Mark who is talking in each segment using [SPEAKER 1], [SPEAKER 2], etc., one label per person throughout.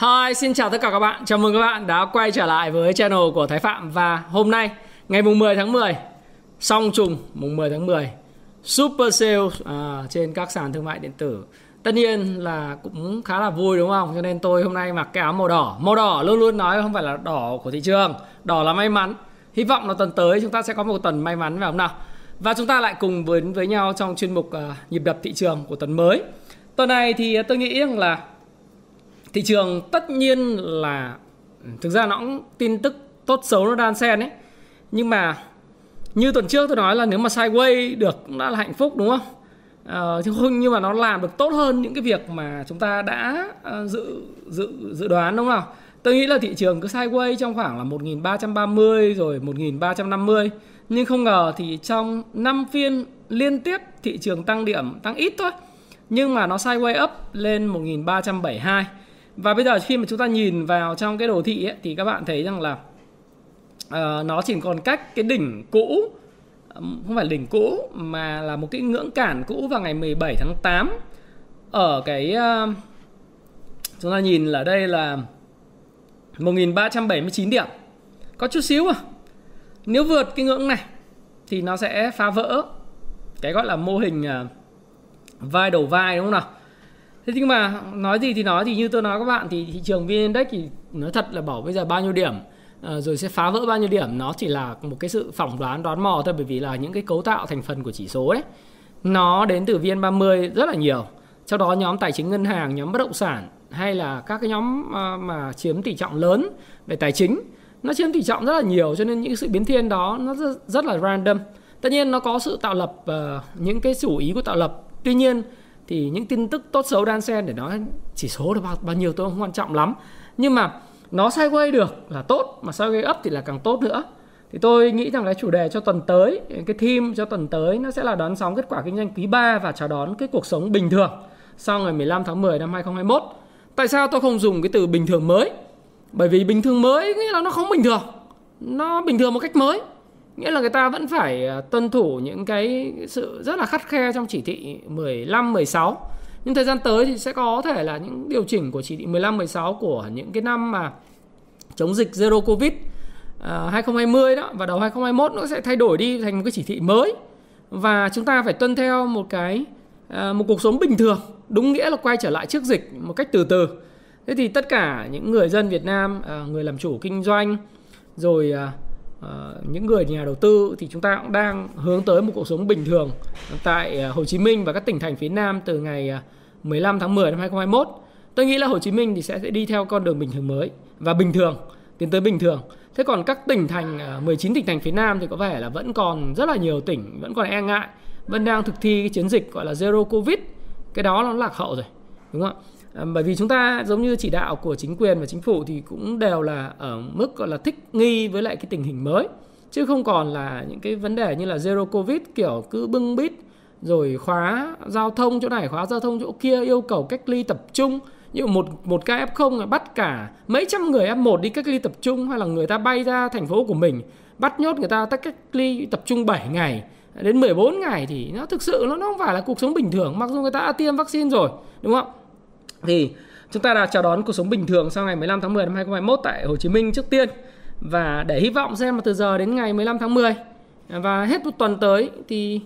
[SPEAKER 1] Hi, xin chào tất cả các bạn. Chào mừng các bạn đã quay trở lại với channel của Thái Phạm và hôm nay ngày mùng 10 tháng 10 song trùng mùng 10 tháng 10 Super Sale à, trên các sàn thương mại điện tử. Tất nhiên là cũng khá là vui đúng không? Cho nên tôi hôm nay mặc cái áo màu đỏ. Màu đỏ luôn luôn nói không phải là đỏ của thị trường, đỏ là may mắn. Hy vọng là tuần tới chúng ta sẽ có một tuần may mắn phải không nào? Và chúng ta lại cùng với với nhau trong chuyên mục uh, nhịp đập thị trường của tuần mới. Tuần này thì tôi nghĩ rằng là thị trường tất nhiên là thực ra nó cũng tin tức tốt xấu nó đan xen ấy. Nhưng mà như tuần trước tôi nói là nếu mà sideways được cũng đã là hạnh phúc đúng không? Ờ, chứ không nhưng mà nó làm được tốt hơn những cái việc mà chúng ta đã ờ, dự dự dự đoán đúng không? Tôi nghĩ là thị trường cứ sideways trong khoảng là 1330 rồi 1350 nhưng không ngờ thì trong 5 phiên liên tiếp thị trường tăng điểm tăng ít thôi. Nhưng mà nó sideways up lên 1372 và bây giờ khi mà chúng ta nhìn vào trong cái đồ thị ấy, thì các bạn thấy rằng là uh, nó chỉ còn cách cái đỉnh cũ không phải đỉnh cũ mà là một cái ngưỡng cản cũ vào ngày 17 tháng 8 ở cái uh, chúng ta nhìn là đây là 1379 điểm. Có chút xíu à. Nếu vượt cái ngưỡng này thì nó sẽ phá vỡ cái gọi là mô hình uh, vai đầu vai đúng không nào? Thế nhưng mà nói gì thì nói thì như tôi nói các bạn thì thị trường vn index thì nói thật là bảo bây giờ bao nhiêu điểm à, rồi sẽ phá vỡ bao nhiêu điểm nó chỉ là một cái sự phỏng đoán đoán mò thôi bởi vì là những cái cấu tạo thành phần của chỉ số ấy nó đến từ vn30 rất là nhiều. Sau đó nhóm tài chính ngân hàng nhóm bất động sản hay là các cái nhóm mà, mà chiếm tỷ trọng lớn về tài chính nó chiếm tỷ trọng rất là nhiều cho nên những sự biến thiên đó nó rất, rất là random. Tất nhiên nó có sự tạo lập uh, những cái chủ ý của tạo lập. Tuy nhiên thì những tin tức tốt xấu đan xen để nói chỉ số là bao, bao nhiêu tôi không quan trọng lắm. Nhưng mà nó sideways được là tốt mà sideways up thì là càng tốt nữa. Thì tôi nghĩ rằng cái chủ đề cho tuần tới cái theme cho tuần tới nó sẽ là đón sóng kết quả kinh doanh quý 3 và chào đón cái cuộc sống bình thường sau ngày 15 tháng 10 năm 2021 tại sao tôi không dùng cái từ bình thường mới? Bởi vì bình thường mới nghĩa là nó không bình thường. Nó bình thường một cách mới nghĩa là người ta vẫn phải à, tuân thủ những cái sự rất là khắt khe trong chỉ thị 15 16 nhưng thời gian tới thì sẽ có thể là những điều chỉnh của chỉ thị 15 16 của những cái năm mà chống dịch zero covid à, 2020 đó. Và đầu 2021 nó sẽ thay đổi đi thành một cái chỉ thị mới. Và chúng ta phải tuân theo một cái à, một cuộc sống bình thường. Đúng nghĩa là quay trở lại trước dịch một cách từ từ. Thế thì tất cả những người dân Việt Nam người làm chủ kinh doanh, rồi Uh, những người nhà đầu tư thì chúng ta cũng đang hướng tới một cuộc sống bình thường tại ờ, Hồ Chí Minh và các tỉnh thành phía Nam từ ngày ờ, 15 tháng 10 năm 2021. Tôi nghĩ là Hồ Chí Minh thì sẽ, sẽ đi theo con đường bình thường mới và bình thường, tiến tới bình thường. Thế còn các tỉnh thành 19 tỉnh thành phía Nam thì có vẻ là vẫn còn rất là nhiều tỉnh vẫn còn e ngại, vẫn đang thực thi cái chiến dịch gọi là zero covid. Cái đó nó lạc hậu rồi, đúng không ạ? Ờ, bởi vì chúng ta giống như chỉ đạo của chính quyền và chính phủ thì cũng đều là ở mức gọi là thích nghi với lại cái tình hình mới. Chứ không còn là những cái vấn đề như là zero covid, kiểu cứ bưng bít, rồi khóa giao thông chỗ này, khóa giao thông chỗ kia, yêu cầu cách ly tập trung. Như một một ca f0 là bắt cả mấy trăm người f1 đi cách ly tập trung, hay là người ta bay ra thành phố của mình, bắt nhốt người ta tách cách ly tập trung 7 ngày. Đến 14 ngày thì nó thực sự nó không phải là cuộc sống bình thường, mặc dù người ta đã tiêm vaccine rồi, đúng không? Thì chúng ta đã chào đón cuộc sống bình thường sau ngày 15 tháng 10 năm 2021 tại Hồ Chí Minh trước tiên. Và để hy vọng xem mà từ giờ đến ngày 15 tháng 10 và hết một tuần tới thì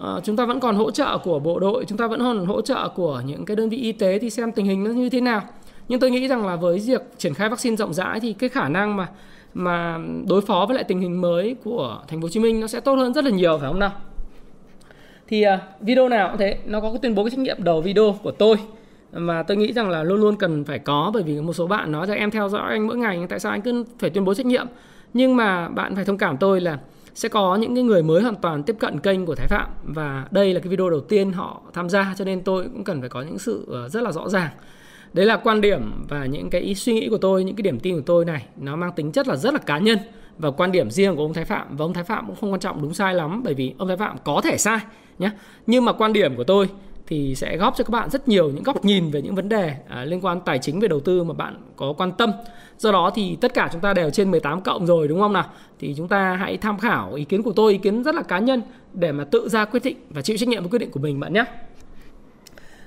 [SPEAKER 1] uh, chúng ta vẫn còn hỗ trợ của bộ đội chúng ta vẫn còn hỗ trợ của những cái đơn vị y tế thì xem tình hình nó như thế nào. Nhưng tôi nghĩ rằng là với việc triển khai vaccine rộng rãi thì cái khả năng mà mà đối phó với lại tình hình mới của thành phố Hồ Chí Minh nó sẽ tốt hơn rất là nhiều phải không nào? Thì uh, video nào cũng thế nó có cái tuyên bố cái trách nhiệm đầu video của tôi mà tôi nghĩ rằng là luôn luôn cần phải có, bởi vì một số bạn nói rằng em theo dõi anh mỗi ngày, tại sao anh cứ phải tuyên bố trách nhiệm? Nhưng mà bạn phải thông cảm tôi là sẽ có những cái người mới hoàn toàn tiếp cận kênh của Thái Phạm. Và đây là cái video đầu tiên họ tham gia, cho nên tôi cũng cần phải có những sự ờ, rất là rõ ràng. Đấy là quan điểm và những cái ý suy nghĩ của tôi, những cái điểm tin của tôi này. Nó mang tính chất là rất là cá nhân. Và quan điểm riêng của ông Thái Phạm, và ông Thái Phạm cũng không quan trọng đúng sai lắm, bởi vì ông Thái Phạm có thể sai nhé nhưng mà quan điểm của tôi thì sẽ góp cho các bạn rất nhiều những góc nhìn về những vấn đề à, liên quan tài chính về đầu tư mà bạn có quan tâm. Do đó thì tất cả chúng ta đều trên 18 cộng rồi đúng không nào? Thì chúng ta hãy tham khảo ý kiến của tôi, ý kiến rất là cá nhân để mà tự ra quyết định và chịu trách nhiệm với quyết định của mình bạn nhé.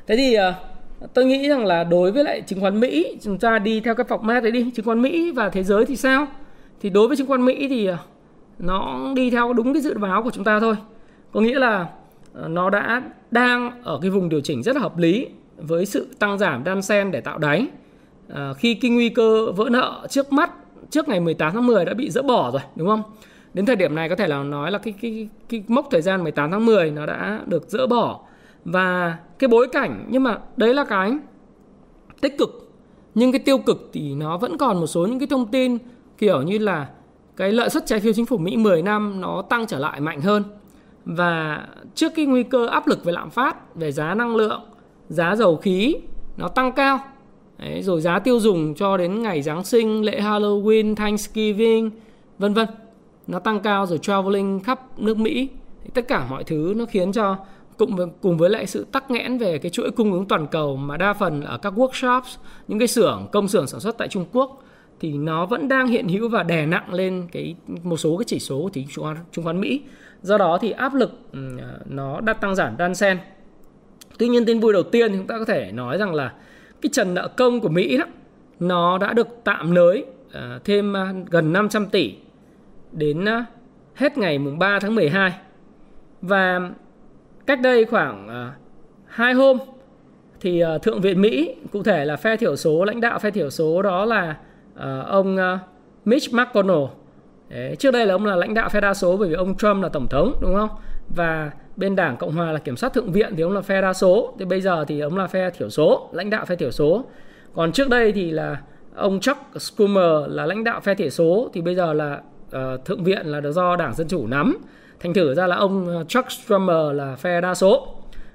[SPEAKER 1] Thế thì à, tôi nghĩ rằng là đối với lại chứng khoán Mỹ chúng ta đi theo cái format đấy đi, chứng khoán Mỹ và thế giới thì sao? Thì đối với chứng khoán Mỹ thì à, nó đi theo đúng cái dự báo của chúng ta thôi. Có nghĩa là nó đã đang ở cái vùng điều chỉnh rất là hợp lý với sự tăng giảm đan sen để tạo đáy. À, khi cái nguy cơ vỡ nợ trước mắt trước ngày 18 tháng 10 đã bị dỡ bỏ rồi đúng không? Đến thời điểm này có thể là nói là cái cái cái mốc thời gian 18 tháng 10 nó đã được dỡ bỏ và cái bối cảnh nhưng mà đấy là cái tích cực nhưng cái tiêu cực thì nó vẫn còn một số những cái thông tin kiểu như là cái lợi suất trái phiếu chính phủ Mỹ 10 năm nó tăng trở lại mạnh hơn và trước cái nguy cơ áp lực về lạm phát về giá năng lượng giá dầu khí nó tăng cao. Đấy, rồi giá tiêu dùng cho đến ngày Giáng sinh lễ Halloween Thanksgiving vân vân. Nó tăng cao rồi traveling khắp nước Mỹ. Tất cả mọi thứ nó khiến cho cùng với, cùng với lại sự tắc nghẽn về cái chuỗi cung ứng toàn cầu mà đa phần ở các workshops những cái xưởng công xưởng sản xuất tại Trung Quốc thì nó vẫn đang hiện hữu và đè nặng lên cái một số cái chỉ số của thị trường chứng khoán Mỹ do đó thì áp lực ừ, à, nó đã tăng giảm đan sen. Tuy nhiên tin vui đầu tiên chúng ta có thể nói rằng là cái trần nợ công của Mỹ đó, nó đã được tạm nới à, thêm à, gần 500 tỷ đến hết ngày mùng 3 tháng 12 và cách đây khoảng hai hôm thì thượng viện Mỹ, cụ thể là phe thiểu số, lãnh đạo phe thiểu số đó là ông Mitch McConnell Đấy, trước đây là ông là lãnh đạo phe đa số bởi vì ông Trump là tổng thống đúng không? Và bên đảng Cộng hòa là kiểm soát thượng viện thì ông là phe đa số. Thì bây giờ thì ông là phe thiểu số, lãnh đạo phe thiểu số. Còn trước đây thì là ông Chuck Schumer là lãnh đạo phe thiểu số thì bây giờ là uh, thượng viện là do đảng dân chủ nắm. Thành thử ra là ông ờ, Chuck Schumer là phe đa số.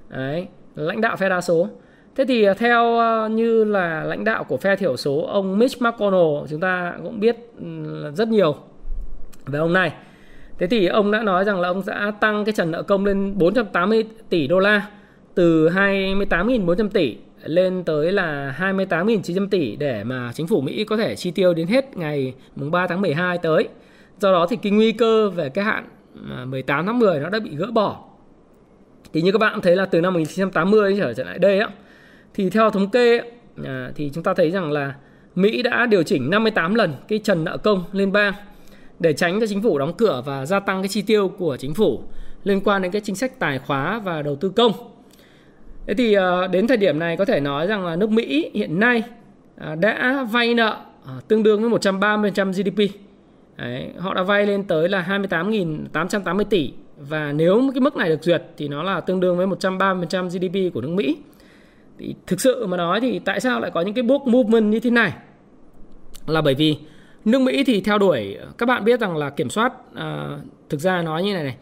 [SPEAKER 1] Đấy, lãnh đạo phe đa số. Thế thì ờ, theo như là lãnh đạo của phe thiểu số ông Mitch McConnell chúng ta cũng biết ừ, rất nhiều về ông này. Thế thì ông đã nói rằng là ông đã tăng cái trần nợ công lên 480 tỷ đô la, từ 28.400 tỷ lên tới là 28.900 tỷ để mà chính phủ Mỹ có thể chi tiêu đến hết ngày mùng 3 tháng 12 tới. Do đó thì cái nguy cơ về cái hạn à, 18 tháng 10 nó đã bị gỡ bỏ. Thì như các bạn thấy là từ năm 1980 trở lại đây á, thì theo thống kê à, thì chúng ta thấy rằng là Mỹ đã điều chỉnh 58 lần cái trần nợ công liên bang để tránh cho chính phủ đóng cửa và gia tăng cái chi tiêu của chính phủ liên quan đến cái chính sách tài khóa và đầu tư công. Thế thì ờ, đến thời điểm này có thể nói rằng là nước Mỹ hiện nay à, đã vay nợ à, tương đương với 130% GDP. Đấy, họ đã vay lên tới là 28.880 tỷ và nếu cái mức này được duyệt thì nó là tương đương với 130% GDP của nước Mỹ. Thì thực sự mà nói thì tại sao lại có những cái book movement như thế này? Là bởi vì nước Mỹ thì theo đuổi các bạn biết rằng là kiểm soát à, thực ra nói như này này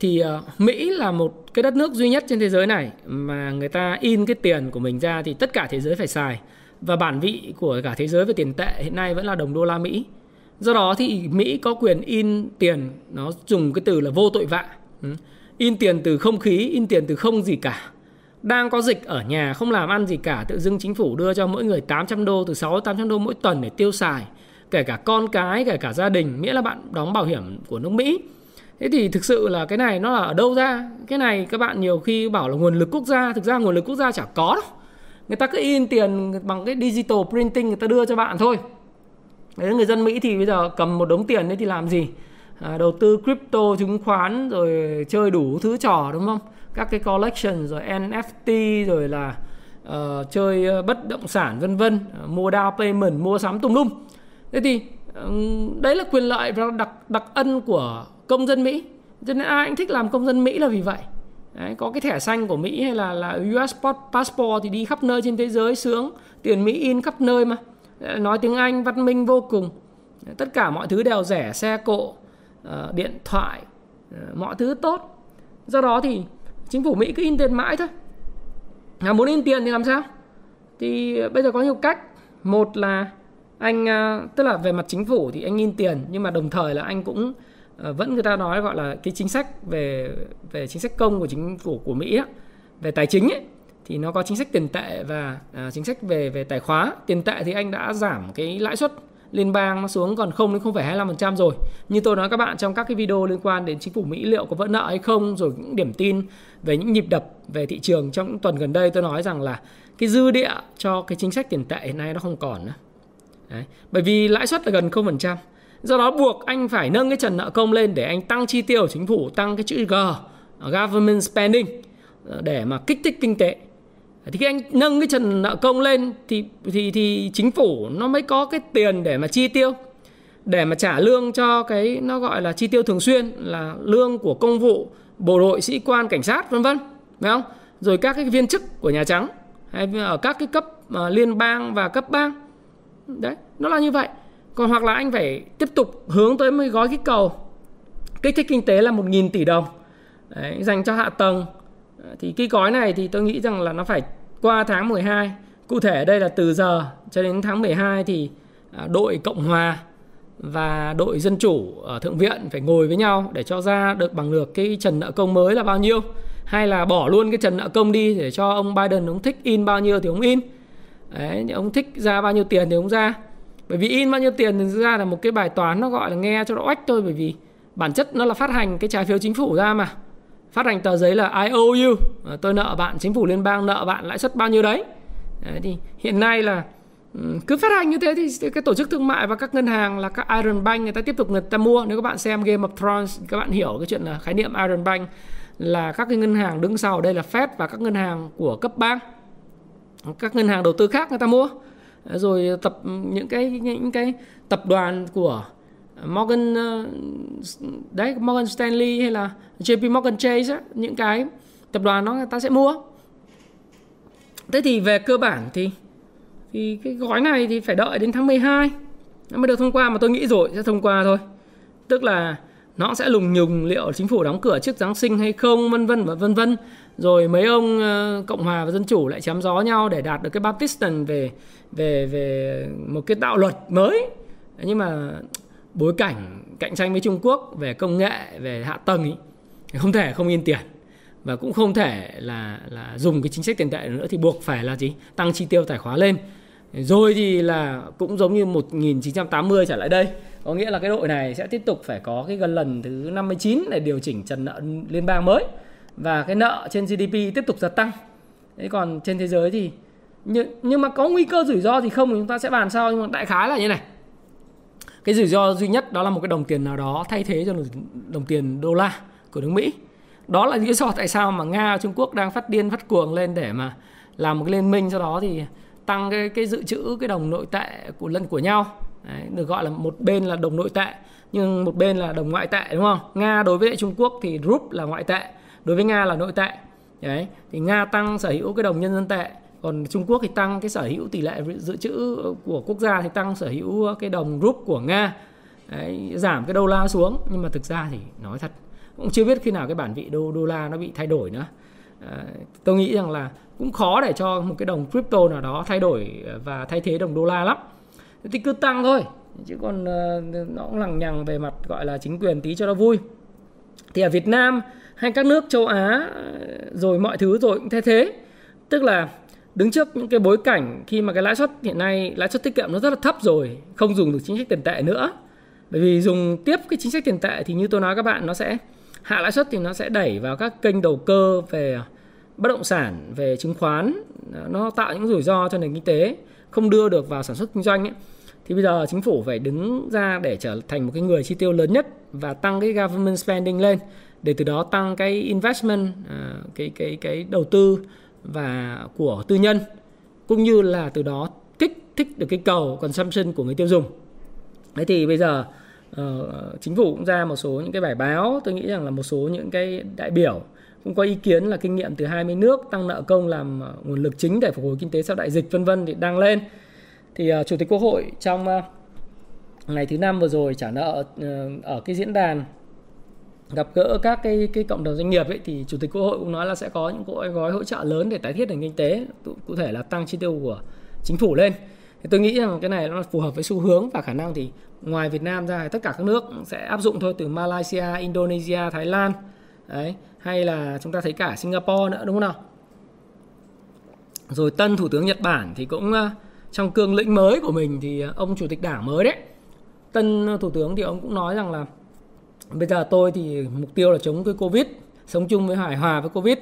[SPEAKER 1] thì à, Mỹ là một cái đất nước duy nhất trên thế giới này mà người ta in cái tiền của mình ra thì tất cả thế giới phải xài và bản vị của cả thế giới về tiền tệ hiện nay vẫn là đồng đô la Mỹ. Do đó thì Mỹ có quyền in tiền nó dùng cái từ là vô tội vạ. Ừ. In tiền từ không khí, in tiền từ không gì cả. Đang có dịch ở nhà không làm ăn gì cả, tự dưng chính phủ đưa cho mỗi người 800 đô từ 6 800 đô mỗi tuần để tiêu xài kể cả con cái kể cả gia đình miễn là bạn đóng bảo hiểm của nước Mỹ. Thế thì thực sự là cái này nó là ở đâu ra? Cái này các bạn nhiều khi bảo là nguồn lực quốc gia thực ra nguồn lực quốc gia chả có đâu. Người ta cứ in tiền bằng cái digital printing người ta đưa cho bạn thôi. Đấy người dân Mỹ thì bây giờ cầm một đống tiền đấy thì làm gì? À, đầu tư crypto chứng khoán rồi chơi đủ thứ trò đúng không? Các cái collection rồi NFT rồi là uh, chơi ờ, bất động sản vân vân uh, mua down payment mua sắm tùm lum thế thì ừ, đấy là quyền lợi và đặc đặc ân của công dân Mỹ. Cho nên ai cũng thích làm công dân Mỹ là vì vậy. Đấy, có cái thẻ xanh của Mỹ hay là là US passport thì đi khắp nơi trên thế giới sướng. Tiền Mỹ in khắp nơi mà. Nói tiếng Anh văn minh vô cùng. Tất cả mọi thứ đều rẻ xe cộ ờ, điện thoại ờ, mọi thứ tốt. Do đó thì chính phủ Mỹ cứ in tiền mãi thôi. Là muốn in tiền thì làm sao? Thì bây giờ có nhiều cách. Một là anh ờ, tức là về mặt chính phủ thì anh in tiền nhưng mà đồng thời là anh cũng ờ, vẫn người ta nói gọi là cái chính sách về về chính sách công của chính phủ của Mỹ ấy, về tài chính ấy, thì nó có chính sách tiền tệ và uh, chính sách về về tài khóa tiền tệ thì anh đã giảm cái lãi suất liên bang nó xuống còn 0 đến 0,25% rồi. Như tôi nói các bạn trong các cái video liên quan đến chính phủ Mỹ liệu có vỡ nợ hay không rồi những điểm tin về những nhịp đập về thị trường trong những tuần gần đây tôi nói rằng là cái dư địa cho cái chính sách tiền tệ hiện nay nó không còn nữa. Đấy. Bởi vì lãi suất là gần 0%. Do đó buộc anh phải nâng cái trần nợ công lên để anh tăng chi tiêu của chính phủ, tăng cái chữ G, government spending để mà kích thích kinh tế thì khi anh nâng cái trần nợ công lên thì thì thì chính phủ nó mới có cái tiền để mà chi tiêu để mà trả lương cho cái nó gọi là chi tiêu thường xuyên là lương của công vụ bộ đội sĩ quan cảnh sát vân vân phải không rồi các cái viên chức của nhà trắng hay ở các cái cấp ờ, liên bang và cấp bang đấy nó là như vậy. Còn hoặc là anh phải tiếp tục hướng tới một gói kích cầu. Kích thích kinh tế là 1.000 tỷ đồng. Đấy, dành cho hạ tầng. Thì cái gói này thì tôi nghĩ rằng là nó phải qua tháng 12 cụ thể đây là từ giờ cho đến tháng 12 thì à, đội Cộng hòa và đội dân chủ ở thượng viện phải ngồi với nhau để cho ra được bằng được cái trần nợ công mới là bao nhiêu. Hay là bỏ luôn cái trần nợ công đi để cho ông Biden ông thích in bao nhiêu thì ông in. Đấy, ông thích ra bao nhiêu tiền thì ông ra. Bởi vì in bao nhiêu tiền thì ra là một cái bài toán nó gọi là nghe cho nó oách thôi bởi vì bản chất nó là phát hành cái trái phiếu chính phủ ra mà. Phát hành tờ giấy là I owe you. Ờ, tôi nợ bạn chính phủ liên bang nợ bạn lãi suất bao nhiêu đấy, đấy thì hiện nay là cứ phát hành như thế thì cái tổ chức thương mại và các ngân hàng là các Iron Bank người ta tiếp tục người ta mua. Nếu các bạn xem Game of Thrones các bạn hiểu cái chuyện là khái niệm Iron Bank là các cái ngân hàng đứng sau đây là Fed và các ngân hàng của cấp bang các ngân hàng đầu tư khác người ta mua. Rồi tập những cái những cái tập đoàn của Morgan ờ, đấy Morgan Stanley hay là JP Morgan Chase ấy, những cái tập đoàn nó người ta sẽ mua. Thế thì về cơ bản thì thì cái gói này thì phải đợi đến tháng 12 nó mới được thông qua mà tôi nghĩ rồi sẽ thông qua thôi. Tức là nó sẽ lùng nhùng liệu chính phủ đóng cửa trước Giáng sinh hay không vân vân và vân vân rồi mấy ông ờ, cộng hòa và dân chủ lại chém gió nhau để đạt được cái Baptistan về về về một cái đạo luật mới. Nhưng mà bối cảnh cạnh tranh với Trung Quốc về công nghệ về hạ tầng ý, không thể không in tiền. Và cũng không thể là là dùng cái chính sách tiền tệ nữa thì buộc phải là gì? Tăng chi tiêu tài khoá lên. Rồi thì là cũng giống như 1980 trở lại đây có nghĩa là cái đội này sẽ tiếp tục phải có cái gần lần thứ 59 để điều chỉnh trần nợ liên bang mới và cái nợ trên GDP tiếp tục giật tăng. Thế còn trên thế giới thì nhưng, nhưng mà có nguy cơ rủi ro thì không thì chúng ta sẽ bàn sau. Nhưng mà đại khái là như này. Cái rủi ro duy nhất đó là một cái đồng tiền nào đó thay thế cho đồng tiền đô la của nước Mỹ. Đó là lý do tại sao mà Nga Trung Quốc đang phát điên phát cuồng lên để mà làm một cái liên minh. Sau đó thì tăng cái cái dự trữ cái đồng nội tệ của lẫn của nhau. Đấy, được gọi là một bên là đồng nội tệ nhưng một bên là đồng ngoại tệ đúng không? Nga đối với Trung Quốc thì rúp là ngoại tệ đối với Nga là nội tệ. Đấy thì Nga tăng sở hữu cái đồng nhân dân tệ. Còn Trung Quốc thì tăng cái sở hữu tỷ lệ dự trữ của quốc gia thì tăng sở hữu cái đồng rúp của Nga. Đấy, giảm cái đô la xuống. Nhưng mà thực ra thì nói thật cũng chưa biết khi nào cái bản vị đô đô la nó bị thay đổi nữa. À, tôi nghĩ rằng là cũng khó để cho một cái đồng crypto nào đó thay đổi và thay thế đồng đô la lắm. Thì cứ tăng thôi. Chứ còn uh, nó cũng lằng nhằng về mặt gọi là chính quyền tí cho nó vui. Thì ở Việt Nam hay các nước châu Á, rồi mọi thứ rồi cũng thế thế. Tức là đứng trước những cái bối cảnh khi mà cái lãi suất hiện nay, lãi suất tiết kiệm nó rất là thấp rồi, không dùng được chính sách tiền tệ nữa. Bởi vì dùng tiếp cái chính sách tiền tệ thì như tôi nói các bạn, nó sẽ hạ lãi suất thì nó sẽ đẩy vào các kênh đầu cơ về bất động sản, về chứng khoán. Nó tạo những rủi ro cho nền kinh tế, không đưa được vào sản xuất kinh doanh ấy. thì bây giờ chính phủ phải đứng ra để trở thành một cái người chi tiêu lớn nhất và tăng cái government spending lên để từ đó tăng cái investment à, cái cái cái đầu tư và của tư nhân cũng như là từ đó kích thích được cái cầu consumption của người tiêu dùng. Thế thì bây giờ uh, chính phủ cũng ra một số những cái bài báo, tôi nghĩ rằng là một số những cái đại biểu cũng có ý kiến là kinh nghiệm từ 20 nước tăng nợ công làm ờ, nguồn lực chính để phục hồi kinh tế sau đại dịch vân vân thì đang lên. Thì uh, chủ tịch Quốc hội trong uh, ngày thứ năm vừa rồi trả nợ uh, ở cái diễn đàn gặp gỡ các cái cái cộng đồng doanh nghiệp ấy thì chủ tịch quốc hội cũng nói là sẽ có những gói gói hỗ trợ lớn để tái thiết nền kinh tế cụ thể là tăng chi tiêu của chính phủ lên. Thì tôi nghĩ rằng cái này nó phù hợp với xu hướng và khả năng thì ngoài Việt Nam ra tất cả các nước sẽ áp dụng thôi từ Malaysia, Indonesia, Thái Lan đấy hay là chúng ta thấy cả Singapore nữa đúng không nào? Rồi tân thủ tướng Nhật Bản thì cũng ờ, trong cương lĩnh mới của mình thì ông chủ tịch đảng mới đấy. Tân thủ tướng thì ông cũng nói rằng là bây giờ tôi thì mục tiêu là chống cái covid sống chung với hài hòa với covid.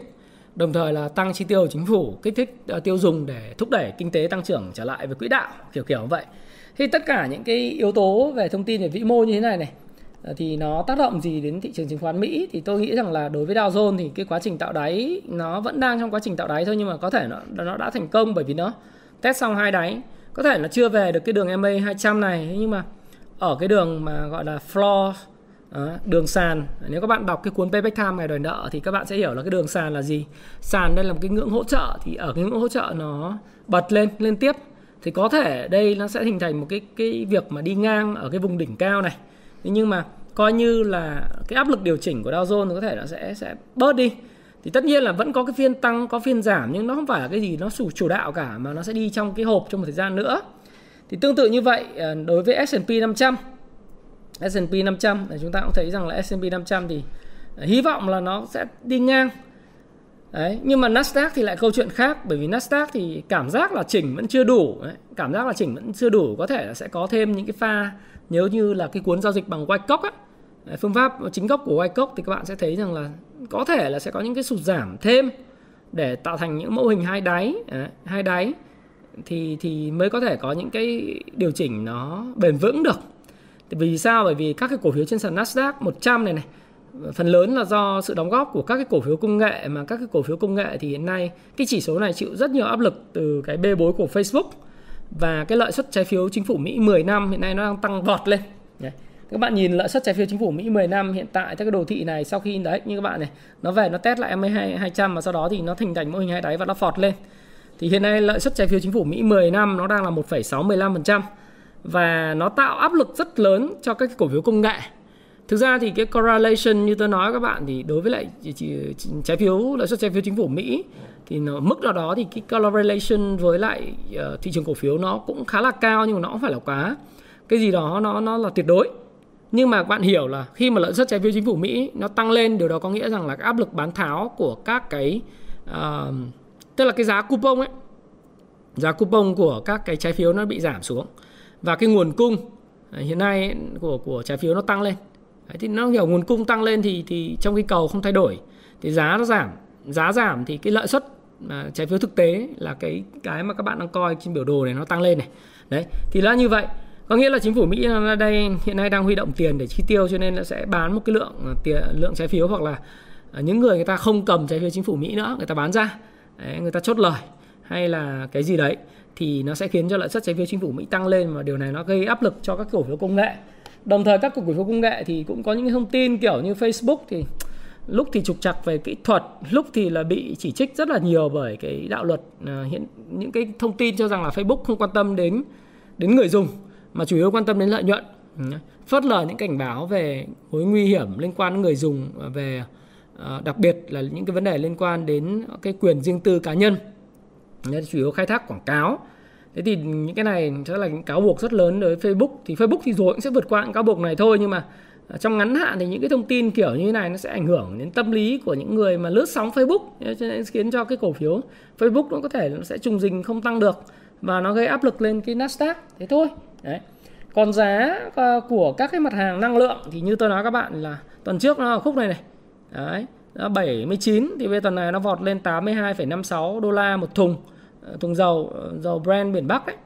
[SPEAKER 1] Đồng thời là tăng chi tiêu của chính phủ kích thích uh, tiêu dùng để thúc đẩy kinh tế tăng trưởng trở lại với quỹ đạo kiểu kiểu như vậy. Thì tất cả những cái yếu tố về thông tin về vĩ mô như thế này này ờ, thì nó tác động gì đến thị trường chứng khoán Mỹ? Thì tôi nghĩ rằng là đối với Dow Jones thì cái quá trình tạo đáy nó vẫn đang trong quá trình tạo đáy thôi nhưng mà có thể nó nó đã thành công bởi vì nó test xong hai đáy. Có thể là chưa về được cái đường MA 200 này nhưng mà ở cái đường mà gọi là floor đó, đường sàn. Nếu các bạn đọc cái cuốn payback time ngày đòi nợ thì các bạn sẽ hiểu là cái đường sàn là gì. Sàn đây là một cái ngưỡng hỗ trợ thì ở cái ngưỡng hỗ trợ nó bật lên lên tiếp. Thì có thể đây nó sẽ hình thành một cái cái việc mà đi ngang ở cái vùng đỉnh cao này. Nhưng mà coi như là cái áp lực điều chỉnh của Dow Jones có thể nó sẽ sẽ bớt đi. Thì tất nhiên là vẫn có cái phiên tăng có phiên giảm nhưng nó không phải là cái gì nó chủ chủ đạo cả mà nó sẽ đi trong cái hộp trong một thời gian nữa. Thì tương tự như vậy ờ, đối với S&P 500 S&P 500 thì chúng ta cũng thấy rằng là S&P 500 thì à, hy vọng là nó sẽ đi ngang. Đấy, nhưng mà Nasdaq thì lại câu chuyện khác bởi vì Nasdaq thì cảm giác là chỉnh vẫn chưa đủ. Đấy. cảm giác là chỉnh vẫn chưa đủ có thể là sẽ có thêm những cái pha nếu như là cái cuốn giao dịch bằng Wyckoff á. Phương pháp chính gốc của Wyckoff thì các bạn sẽ thấy rằng là có thể là sẽ có những cái sụt giảm thêm để tạo thành những mẫu hình hai đáy. Đấy, hai đáy thì thì mới có thể có những cái điều chỉnh nó bền vững được vì sao bởi vì các cái cổ phiếu trên sàn Nasdaq 100 này này phần lớn là do sự đóng góp của các cái cổ phiếu công nghệ mà các cái cổ phiếu công nghệ thì hiện nay cái chỉ số này chịu rất nhiều áp lực từ cái bê bối của Facebook và cái lợi suất trái phiếu chính phủ Mỹ 10 năm hiện nay nó đang tăng vọt lên. Đấy. Các bạn nhìn lợi suất trái phiếu chính phủ Mỹ 10 năm hiện tại các cái đồ thị này sau khi đấy như các bạn này nó về nó test lại MA2 200 và sau đó thì nó thành thành mô hình hai đáy và nó phọt lên. Thì hiện nay lợi suất trái phiếu chính phủ Mỹ 10 năm nó đang là 1,615% và nó tạo áp lực rất lớn cho các cổ phiếu công nghệ. Thực ra thì cái correlation như tôi nói các bạn thì đối với lại trái phiếu lãi suất trái phiếu chính phủ Mỹ thì nó, mức nào đó thì cái correlation với lại uh, thị trường cổ phiếu nó cũng khá là cao nhưng mà nó cũng phải là quá. Cái gì đó nó nó là tuyệt đối. Nhưng mà bạn hiểu là khi mà lợi suất trái phiếu chính phủ Mỹ nó tăng lên điều đó có nghĩa rằng là cái áp lực bán tháo của các cái uh, tức là cái giá coupon ấy giá coupon của các cái trái phiếu nó bị giảm xuống và cái nguồn cung à, hiện nay của của trái phiếu nó tăng lên. Đấy, thì nó hiểu nguồn cung tăng lên thì thì trong cái cầu không thay đổi thì giá nó giảm. Giá giảm thì cái lợi suất mà trái phiếu thực tế là cái cái mà các bạn đang coi trên biểu đồ này nó tăng lên này. Đấy thì là như vậy. Có nghĩa là chính phủ Mỹ là đây hiện nay đang huy động tiền để chi tiêu cho nên là sẽ bán một cái lượng à, tiền lượng trái phiếu hoặc là à, những người người ta không cầm trái phiếu chính phủ Mỹ nữa người ta bán ra. Đấy, người ta chốt lời hay là cái gì đấy thì nó sẽ khiến cho lợi suất trái phiếu chính phủ Mỹ tăng lên và điều này nó gây áp lực cho các cổ phiếu công nghệ. Đồng thời các cổ phiếu công nghệ thì cũng có những thông tin kiểu như Facebook thì lúc thì trục trặc về kỹ thuật, lúc thì là bị chỉ trích rất là nhiều bởi cái đạo luật à, hiện, những cái thông tin cho rằng là Facebook không quan tâm đến đến người dùng, mà chủ yếu quan tâm đến lợi nhuận. Ừ, phớt lờ những cảnh báo về mối nguy hiểm liên quan đến người dùng à, về à, đặc biệt là những cái vấn đề liên quan đến cái quyền riêng tư cá nhân chủ yếu khai thác quảng cáo. Thế thì những cái này sẽ là những cáo buộc rất lớn đối với Facebook. Thì Facebook thì rồi cũng sẽ vượt qua những cáo buộc này thôi nhưng mà trong ngắn hạn thì những cái thông tin kiểu như thế này nó sẽ ảnh hưởng đến tâm lý của những người mà lướt sóng Facebook. Cho nên khiến cho cái cổ phiếu Facebook nó có thể nó sẽ trùng dình không tăng được và nó gây áp lực lên cái Nasdaq. Thế thôi. Đấy. Còn giá à, của các cái mặt hàng năng lượng thì như tôi nói các bạn là tuần trước nó ở khúc này này. Đấy 79 thì bây tuần này nó vọt lên 82,56 đô la một thùng. Ờ, thùng dầu ờ, dầu brand biển Bắc ấy.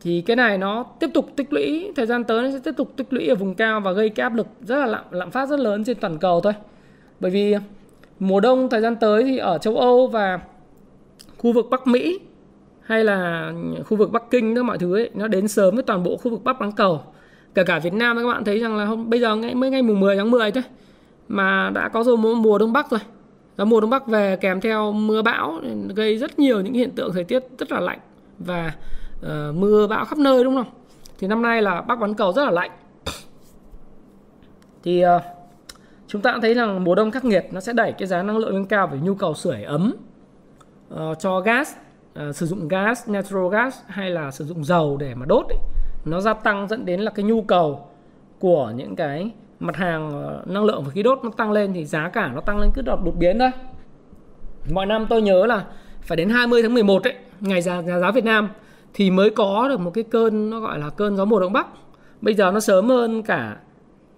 [SPEAKER 1] Thì cái này nó tiếp tục tích lũy thời gian tới nó sẽ tiếp tục tích lũy ở vùng cao và gây cái áp lực rất là lạm, lạm phát rất lớn trên toàn cầu thôi. Bởi vì mùa đông thời gian tới thì ở châu Âu và khu vực Bắc Mỹ hay là khu vực Bắc Kinh đó mọi thứ ấy nó đến sớm với toàn bộ khu vực Bắc bán cầu. Kể cả Việt Nam các bạn thấy rằng là hôm bây giờ ngay mới ngay mùng 10 tháng 10 thôi mà đã có rồi mùa đông bắc rồi và mùa đông bắc về kèm theo mưa bão gây rất nhiều những hiện tượng thời tiết rất là lạnh và uh, mưa bão khắp nơi đúng không thì năm nay là bắc bán cầu rất là lạnh. Thì uh, chúng ta cũng thấy rằng mùa đông khắc nghiệt nó sẽ đẩy cái giá năng lượng lên cao về nhu cầu sưởi ấm uh, cho gas uh, sử dụng gas natural gas hay là sử dụng dầu để mà đốt ấy, nó gia tăng dẫn đến là cái nhu cầu của những cái mặt hàng ờ, năng lượng và khí đốt nó tăng lên thì giá cả nó tăng lên cứ đột đột biến thôi. Mọi năm tôi nhớ là phải đến 20 tháng 11 ấy ngày giá, giá giá Việt Nam thì mới có được một cái cơn nó gọi là cơn gió mùa đông bắc. Bây giờ nó sớm hơn cả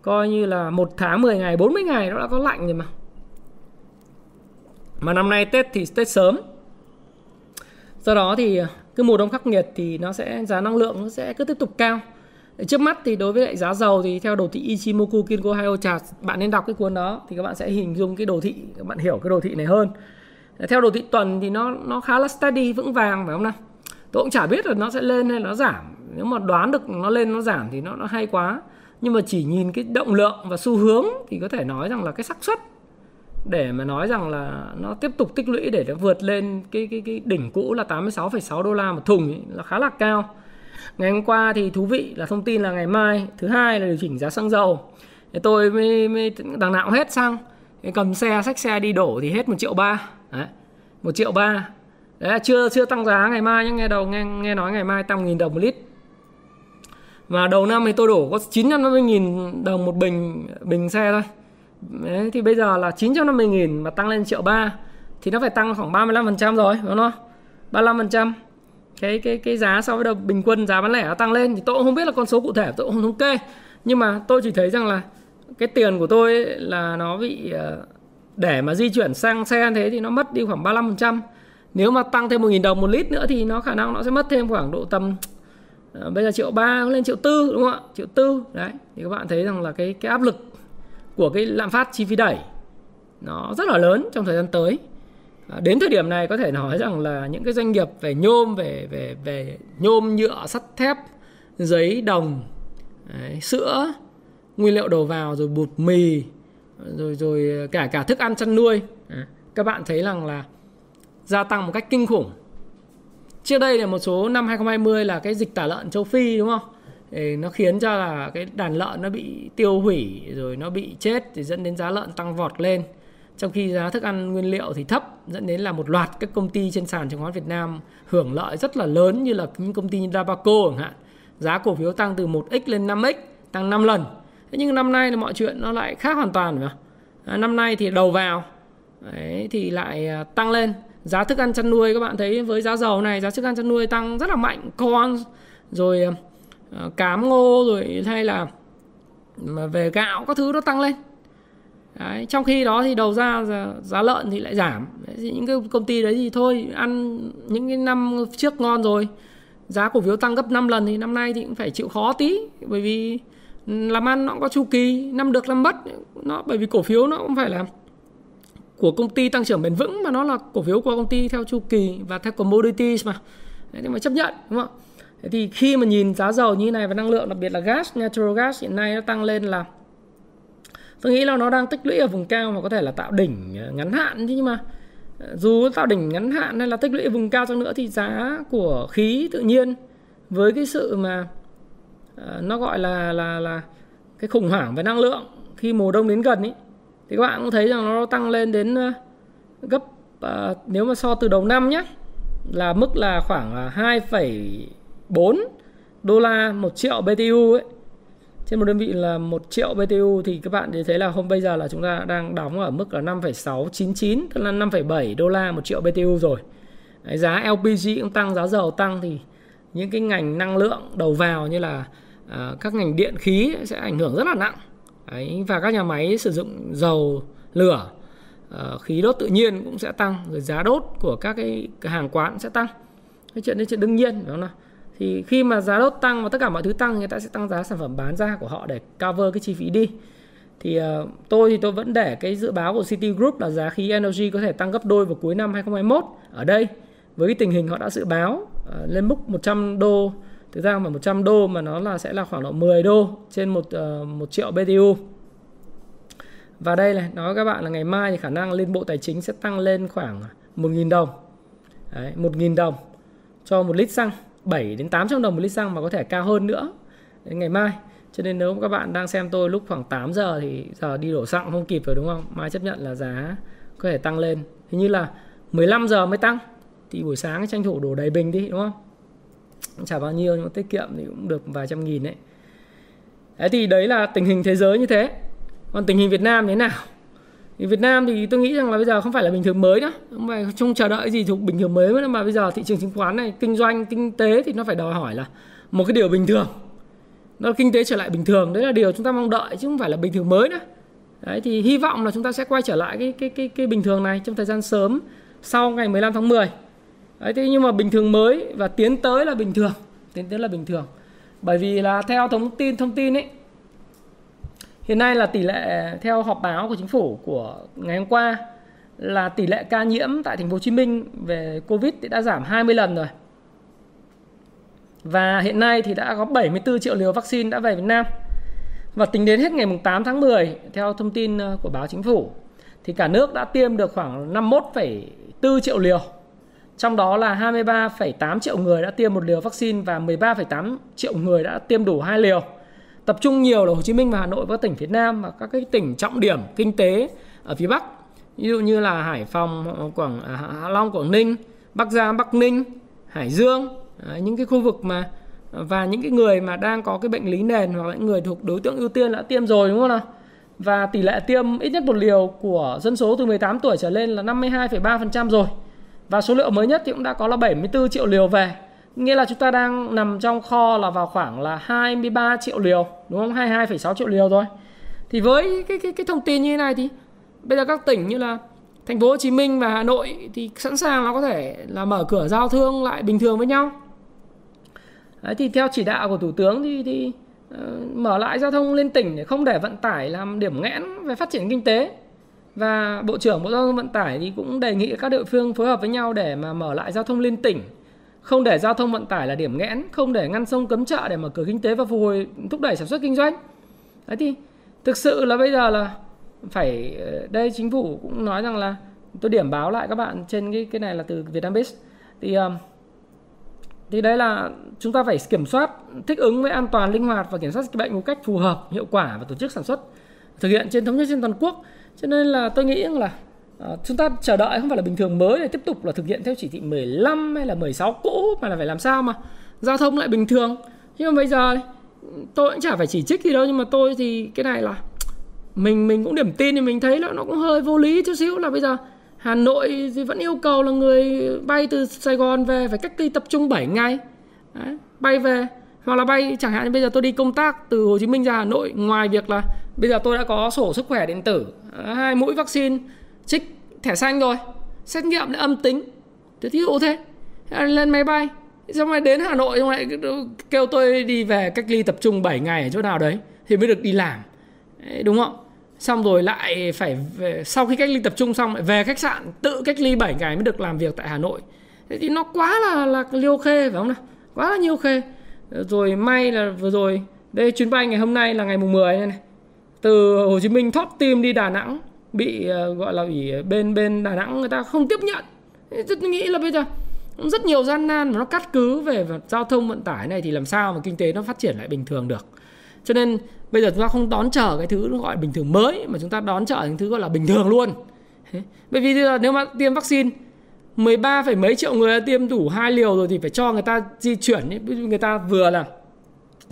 [SPEAKER 1] coi như là một tháng 10 ngày 40 ngày nó đã có lạnh rồi mà. Mà năm nay Tết thì Tết sớm. Do đó thì ờ, cái mùa đông khắc nghiệt thì nó sẽ giá năng lượng nó sẽ cứ tiếp tục cao trước mắt thì đối với lại giá dầu thì theo đồ thị Ichimoku Kinko Hayo chart bạn nên đọc cái cuốn đó thì các bạn sẽ hình dung cái đồ thị các bạn hiểu cái đồ thị này hơn. Theo đồ thị tuần thì nó nó khá là steady vững vàng phải không nào? Tôi cũng chả biết là nó sẽ lên hay nó giảm. Nếu mà đoán được nó lên nó giảm thì nó nó hay quá. Nhưng mà chỉ nhìn cái động lượng và xu hướng thì có thể nói rằng là cái xác suất để mà nói rằng là nó tiếp tục tích lũy để nó vượt lên cái cái cái đỉnh cũ là 86,6 đô la một thùng ấy, là khá là cao. Ngày hôm qua thì thú vị là thông tin là ngày mai thứ hai là điều chỉnh giá xăng dầu. Thì tôi mới, mới đằng nào hết xăng. Cầm xe xách xe đi đổ thì hết một triệu ba. Đấy, một triệu ba. Đấy là chưa chưa tăng giá ngày mai nhé nghe đầu nghe nghe nói ngày mai tăng nghìn đồng một lít. Mà đầu năm thì tôi đổ có 950 nghìn đồng một bình bình xe thôi. Đấy, thì bây giờ là 950 nghìn mà tăng lên triệu ba thì nó phải tăng khoảng 35% rồi đúng không? 35% cái cái cái giá so với đầu bình quân giá bán lẻ nó tăng lên thì tôi cũng không biết là con số cụ thể, tôi cũng không thống kê. Nhưng mà tôi chỉ thấy rằng là cái tiền của tôi ấy là nó bị ờ, để mà di chuyển sang xe thế thì nó mất đi khoảng 35% nếu mà tăng thêm 1.000 đồng một lít nữa thì nó khả năng nó sẽ mất thêm khoảng độ tầm ờ, bây giờ triệu ba lên triệu tư, đúng không ạ? Triệu tư, đấy. Thì các bạn thấy rằng là cái cái áp lực của cái lạm phát chi phí đẩy nó rất là lớn trong thời gian tới à, đến thời điểm này có thể nói rằng là những cái doanh nghiệp về nhôm về về về nhôm nhựa sắt thép giấy đồng đấy, sữa nguyên liệu đầu vào rồi bột mì rồi rồi cả cả thức ăn chăn nuôi. À, các bạn thấy rằng là gia tăng một cách kinh khủng. Trước đây là một số năm 2020 là cái dịch tả lợn châu Phi đúng không? Thì nó khiến cho là cái đàn lợn nó bị tiêu hủy rồi nó bị chết thì dẫn đến giá lợn tăng vọt lên trong khi giá thức ăn nguyên liệu thì thấp dẫn đến là một loạt các công ty trên sàn chứng khoán Việt Nam hưởng lợi rất là lớn như là những công ty như Dabaco chẳng hạn. Giá cổ phiếu tăng từ 1x lên 5x tăng 5 lần. Thế nhưng năm nay là mọi chuyện nó lại khác hoàn toàn mà. À, năm nay thì đầu vào đấy, thì lại à, tăng lên. Giá thức ăn chăn nuôi các bạn thấy với giá dầu này giá thức ăn chăn nuôi tăng rất là mạnh. Con rồi à, à, cám ngô rồi hay là mà về gạo các thứ nó tăng lên. Đấy, trong khi đó thì đầu ra giá, giá lợn thì lại giảm. Đấy, thì những cái công ty đấy thì thôi ăn những cái năm trước ngon rồi. Giá cổ phiếu tăng gấp 5 lần thì năm nay thì cũng phải chịu khó tí bởi vì làm ăn nó cũng có chu kỳ năm được năm mất. Nó bởi vì cổ phiếu nó cũng phải là của công ty tăng trưởng bền vững mà nó là cổ phiếu của công ty theo chu kỳ và theo commodities mà. Đấy, nhưng mà chấp nhận đúng không? Thế thì khi mà nhìn giá dầu như này và năng lượng đặc biệt là gas natural gas hiện nay nó tăng lên là tôi nghĩ là nó đang tích lũy ở vùng cao và có thể là tạo đỉnh ờ, ngắn hạn nhưng mà ờ, dù tạo đỉnh ngắn hạn hay là tích lũy ở vùng cao chăng nữa thì giá của khí tự nhiên với cái sự mà ờ, nó gọi là là là cái khủng hoảng về năng lượng khi mùa đông đến gần ấy thì các bạn cũng thấy rằng nó tăng lên đến gấp nếu mà so từ đầu năm nhé là mức là khoảng 2,4 đô la một triệu BTU ấy trên một đơn vị là một triệu BTU thì các bạn thấy là hôm bây giờ là chúng ta đang đóng ở mức là 5,699 tức là 5,7 đô la một triệu BTU rồi. Đấy, giá LPG cũng tăng giá dầu tăng thì những cái ngành năng lượng đầu vào như là à, các ngành điện khí sẽ ảnh hưởng rất là nặng. Đấy, và các nhà máy sử dụng dầu lửa à, khí đốt tự nhiên cũng sẽ tăng rồi giá đốt của các cái hàng quán sẽ tăng. Cái chuyện đấy chuyện đương nhiên đúng không nào? Thì khi mà giá đốt tăng và tất cả mọi thứ tăng người ta sẽ tăng giá sản phẩm bán ra của họ để cover cái chi phí đi. Thì uh, tôi thì tôi vẫn để cái dự báo của City Group là giá khí energy có thể tăng gấp đôi vào cuối năm 2021 ở đây với cái tình hình họ đã dự báo uh, lên mức 100 đô thực ra mà 100 đô mà nó là sẽ là khoảng độ 10 đô trên một ờ, uh, 1 triệu BTU và đây này nói các bạn là ngày mai thì khả năng Liên Bộ Tài chính sẽ tăng lên khoảng 1.000 đồng. Đấy, 1.000 đồng cho một lít xăng. 7 đến 800 đồng một lít xăng mà có thể cao hơn nữa. Đến ngày mai. Cho nên nếu các bạn đang xem tôi lúc khoảng 8 giờ thì giờ đi đổ xăng không kịp rồi đúng không? Mai chấp nhận là giá có thể tăng lên. Hình như là 15 giờ mới tăng. Thì buổi sáng tranh thủ đổ đầy bình đi, đúng không? Chả bao nhiêu, nhưng mà tiết kiệm thì cũng được vài trăm nghìn đấy. Thế thì đấy là tình hình thế giới như thế. Còn tình hình Việt Nam thế nào? Thì Việt Nam thì tôi nghĩ rằng là bây giờ không phải là bình thường mới nữa không phải không chờ đợi gì thuộc bình thường mới nữa, mà bây giờ thị trường chứng khoán này, kinh doanh, kinh tế thì nó phải đòi hỏi là một cái điều bình thường. Nó kinh tế trở lại bình thường, đấy là điều chúng ta mong đợi chứ không phải là bình thường mới nữa. Đấy, thì hy vọng là chúng ta sẽ quay trở lại cái cái cái cái bình thường này trong thời gian sớm, sau ngày 15 tháng 10 đấy, thế nhưng mà bình thường mới và tiến tới là bình thường, tiến tới là bình thường. Bởi vì là theo thông tin thông tin ấy hiện nay là tỷ lệ theo họp báo của chính phủ của ngày hôm qua là tỷ lệ ca nhiễm tại thành phố Hồ Chí Minh về Covid thì đã giảm 20 lần rồi. Và hiện nay thì đã có 74 triệu liều vaccine đã về Việt Nam. Và tính đến hết ngày 8 tháng 10, theo thông tin ờ, của báo chính phủ, thì cả nước đã tiêm được khoảng 51,4 triệu liều. Trong đó là 23,8 triệu người đã tiêm một liều vaccine và 13,8 triệu người đã tiêm đủ hai liều. Tập trung nhiều là Hồ Chí Minh và Hà Nội và các tỉnh phía Nam và các cái tỉnh trọng điểm kinh tế ở phía Bắc. Ví dụ như là Hải Phòng, Quảng à, Hạ Long, Quảng Ninh, Bắc Giang, Bắc Ninh, Hải Dương, những cái khu vực mà và những cái người mà đang có cái bệnh lý nền hoặc là những người thuộc đối tượng ưu tiên đã tiêm rồi đúng không nào? Và tỷ lệ tiêm ít nhất một liều của dân số từ 18 tuổi trở lên là 52,3% rồi. Và số liệu mới nhất thì cũng đã có là 74 triệu liều về. Nghĩa là chúng ta đang nằm trong kho là vào khoảng là 23 triệu liều, đúng không? 22,6 triệu liều rồi. Thì với cái cái cái thông tin như thế này thì bây giờ các tỉnh như là thành phố Hồ Chí Minh và Hà Nội thì sẵn sàng nó có thể là mở cửa giao thương lại bình thường với nhau. Đấy, thì theo chỉ đạo của thủ tướng thì thì uh, mở lại giao thông lên tỉnh để không để vận tải làm điểm nghẽn về phát triển kinh tế và bộ trưởng bộ giao thông vận tải thì cũng đề nghị các địa phương phối hợp với nhau để mà mở lại giao thông liên tỉnh không để giao thông vận tải là điểm nghẽn, không để ngăn sông cấm chợ để mở cửa kinh tế và phục hồi, thúc đẩy sản xuất kinh doanh. Đấy thì, thực sự là bây giờ là phải ờ, đây chính phủ cũng nói rằng là, tôi điểm báo lại các bạn trên cái cái này là từ Vietnambiz thì ờ, thì đây là chúng ta phải kiểm soát, thích ứng với an toàn linh hoạt và kiểm soát dịch bệnh một cách phù hợp, hiệu quả và tổ chức sản xuất, thực hiện trên thống nhất trên toàn quốc. Cho nên là tôi nghĩ là Ờ, chúng ta chờ đợi không phải là bình thường mới để tiếp tục là thực hiện theo chỉ thị 15 hay là 16 cũ mà là phải làm sao mà giao thông lại bình thường. Nhưng mà bây giờ tôi cũng chả phải chỉ trích gì đâu nhưng mà tôi thì cái này là mình mình cũng điểm tin thì mình thấy là nó cũng hơi vô lý chút xíu là bây giờ Hà Nội thì vẫn yêu cầu là người bay từ Sài Gòn về phải cách ly tập trung 7 ngày. Đấy, bay về hoặc là bay chẳng hạn như bây giờ tôi đi công tác từ Hồ Chí Minh ra Hà Nội ngoài việc là bây giờ tôi đã có sổ sức khỏe điện tử hai mũi vaccine trích thẻ xanh rồi xét nghiệm lại âm tính. Thế thí dụ thế lên máy bay. Xong rồi đến Hà Nội xong lại kêu tôi đi về cách ly tập trung 7 ngày ở chỗ nào đấy thì mới được đi làm. Đấy, đúng không? Xong rồi lại phải về, sau khi cách ly tập trung xong lại về khách sạn tự cách ly 7 ngày mới được làm việc tại Hà Nội. Thế thì nó quá là là liêu khê phải không nào? Quá là nhiều khê. Rồi may là vừa rồi đây chuyến bay ngày hôm nay là ngày mùng 10 này, này. từ Hồ Chí Minh thoát tim đi Đà Nẵng bị ờ, gọi là ủy bên bên Đà Nẵng người ta không tiếp nhận. Tôi nghĩ là bây giờ rất nhiều gian nan mà nó cắt cứ về giao thông vận tải này thì làm sao mà kinh tế nó phát triển lại bình thường được. Cho nên bây giờ chúng ta không đón chờ cái thứ gọi bình thường mới mà chúng ta đón chờ những thứ gọi là bình thường luôn. Bởi vì nếu mà tiêm vaccine 13, mấy triệu người đã tiêm đủ hai liều rồi thì phải cho người ta di chuyển người ta vừa là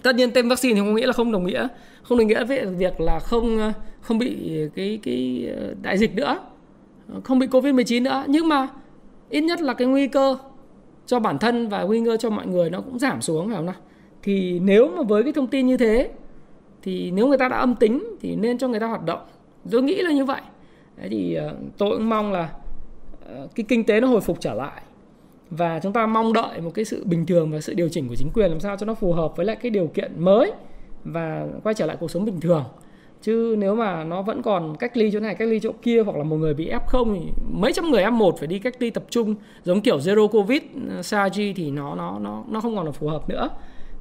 [SPEAKER 1] tất nhiên tiêm vaccine thì không nghĩa là không đồng nghĩa không đồng nghĩa với việc là không ờ, không bị cái cái ờ, đại dịch nữa, không bị covid 19 nữa. Nhưng mà ít nhất là cái nguy cơ cho bản thân và nguy cơ cho mọi người nó cũng giảm xuống, phải không nào? Thì nếu mà với cái thông tin như thế, thì nếu người ta đã âm tính thì nên cho người ta hoạt động. Tôi nghĩ là như vậy. Đấy thì ờ, tôi cũng mong là cái kinh tế nó hồi phục trở lại và chúng ta mong đợi một cái sự bình thường và sự điều chỉnh của chính quyền làm sao cho nó phù hợp với lại cái điều kiện mới và quay trở lại cuộc sống bình thường. Chứ nếu mà nó vẫn còn cách ly chỗ này cách ly chỗ kia hoặc là một người bị f0 thì mấy trăm người f1 phải đi cách ly tập trung giống kiểu zero covid uh, saji thì nó nó nó nó không còn là phù hợp nữa.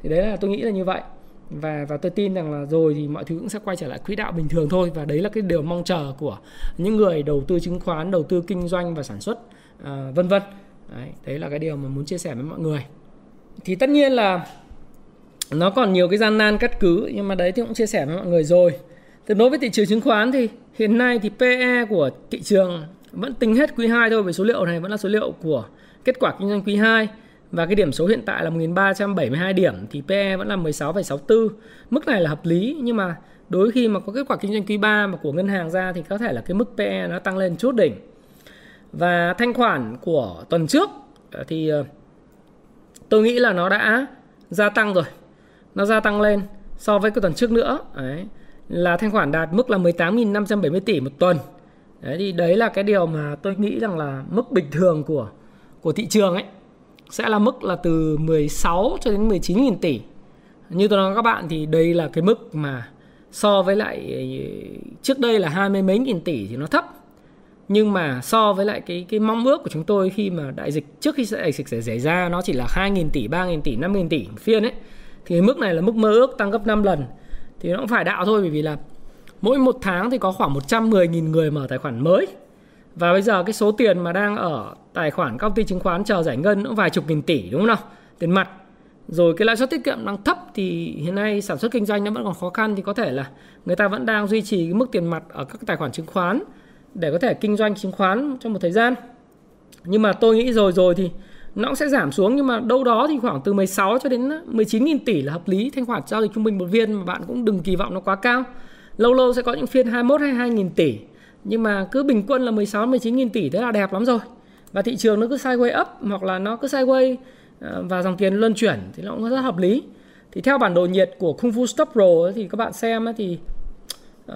[SPEAKER 1] Thì đấy là tôi nghĩ là như vậy. Và và tôi tin rằng là rồi thì mọi thứ cũng sẽ quay trở lại quỹ đạo bình thường thôi. Và đấy là cái điều mong chờ của những người đầu tư chứng khoán đầu tư kinh doanh và sản xuất à, vân vân. Đấy, đấy là cái điều mà muốn chia sẻ với mọi người. Thì tất nhiên là nó còn nhiều cái gian nan cắt cứ nhưng mà đấy thì cũng chia sẻ với mọi người rồi thì đối với thị trường chứng khoán thì hiện nay thì PE của thị trường vẫn tính hết quý 2 thôi vì số liệu này vẫn là số liệu của kết quả kinh doanh quý 2 và cái điểm số hiện tại là 1372 điểm thì PE vẫn là 16,64. Mức này là hợp lý nhưng mà đối khi mà có kết quả kinh doanh quý 3 mà của ngân hàng ra thì có thể là cái mức PE nó tăng lên chút đỉnh. Và thanh khoản của tuần trước ờ, thì ờ, tôi nghĩ là nó đã gia tăng rồi. Nó gia tăng lên so với cái tuần trước nữa. Đấy. Là thanh khoản đạt mức là 18.570 tỷ một tuần. Đấy thì đấy là cái điều mà tôi nghĩ rằng là mức bình thường của của thị trường ấy sẽ là mức là từ 16 cho đến 19 nghìn tỷ. Như tôi nói các bạn thì đây là cái mức mà so với lại trước đây là hai mươi mấy nghìn tỷ thì nó thấp. Nhưng mà so với lại cái cái mong ước của chúng tôi khi mà đại dịch trước khi đại dịch xảy ra nó chỉ là 2 nghìn tỷ, 3 nghìn tỷ, 5 nghìn tỷ phiên ấy thì mức này là mức mơ ước tăng gấp 5 lần. Thì nó cũng phải đạo thôi, bởi vì là mỗi một tháng thì có khoảng 110.000 người mở tài khoản mới. Và bây giờ cái số tiền mà đang ở tài khoản công ty chứng khoán chờ giải ngân cũng vài chục nghìn tỷ, đúng không nào? Tiền mặt. Rồi cái lãi suất tiết kiệm đang thấp thì hiện nay sản xuất kinh doanh nó vẫn còn khó khăn. Thì có thể là người ta vẫn đang duy trì cái mức tiền mặt ở các tài khoản chứng khoán để có thể kinh doanh chứng khoán trong một thời gian. Nhưng mà tôi nghĩ rồi rồi thì nó cũng sẽ giảm xuống nhưng mà đâu đó thì khoảng từ 16 cho đến 19 nghìn tỷ là hợp lý. Thanh khoản giao dịch trung bình một viên mà bạn cũng đừng kỳ vọng nó quá cao. Lâu lâu sẽ có những phiên 21 hay 2 nghìn tỷ. Nhưng mà cứ bình quân là 16 19 nghìn tỷ thế là đẹp lắm rồi. Và thị trường nó cứ sideways up hoặc là nó cứ sideways ờ, và dòng tiền luân chuyển thì nó cũng rất hợp lý. Thì theo bản đồ nhiệt của Kung Fu Stop Pro thì các bạn xem thì uh,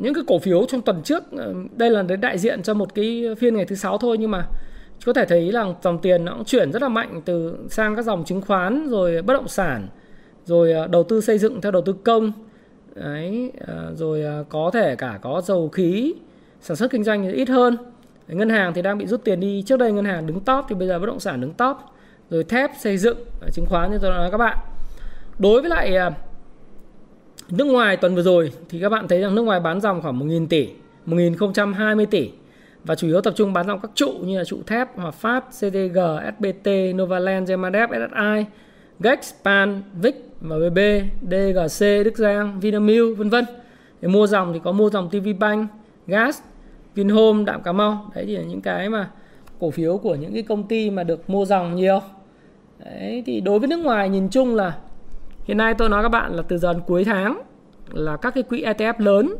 [SPEAKER 1] những cái cổ phiếu trong tuần trước uh, đây là đại diện cho một cái phiên ngày thứ sáu thôi nhưng mà có thể thấy là dòng tiền nó cũng chuyển rất là mạnh từ sang các dòng chứng khoán, rồi bất động sản, rồi à, đầu tư xây dựng theo đầu tư công. Đấy à, rồi à, có thể cả có dầu khí, sản xuất kinh doanh thì ít hơn. Ngân hàng thì đang bị rút tiền đi. Trước đây ngân hàng đứng top thì bây giờ bất động sản đứng top. Rồi thép xây dựng chứng khoán như tôi đã nói các bạn. Đối với lại nước ngoài tuần vừa rồi thì các bạn thấy rằng nước ngoài bán dòng khoảng 1.000 tỷ 1.020 tỷ và chủ yếu tập trung bán dòng các trụ như là trụ thép Hòa Phát, CDG, SBT, Novaland, Gemadep, SSI, Gex, Pan, Vic, MBB, DGC, Đức Giang, Vinamilk vân vân. Để mua dòng thì có mua dòng TV Bank, Gas, Vinhome, Đạm Cà Mau đấy thì là những cái mà cổ phiếu của những cái công ty mà được mua dòng nhiều đấy thì đối với nước ngoài nhìn chung là hiện nay tôi nói các bạn là từ dần cuối tháng là các cái quỹ ETF lớn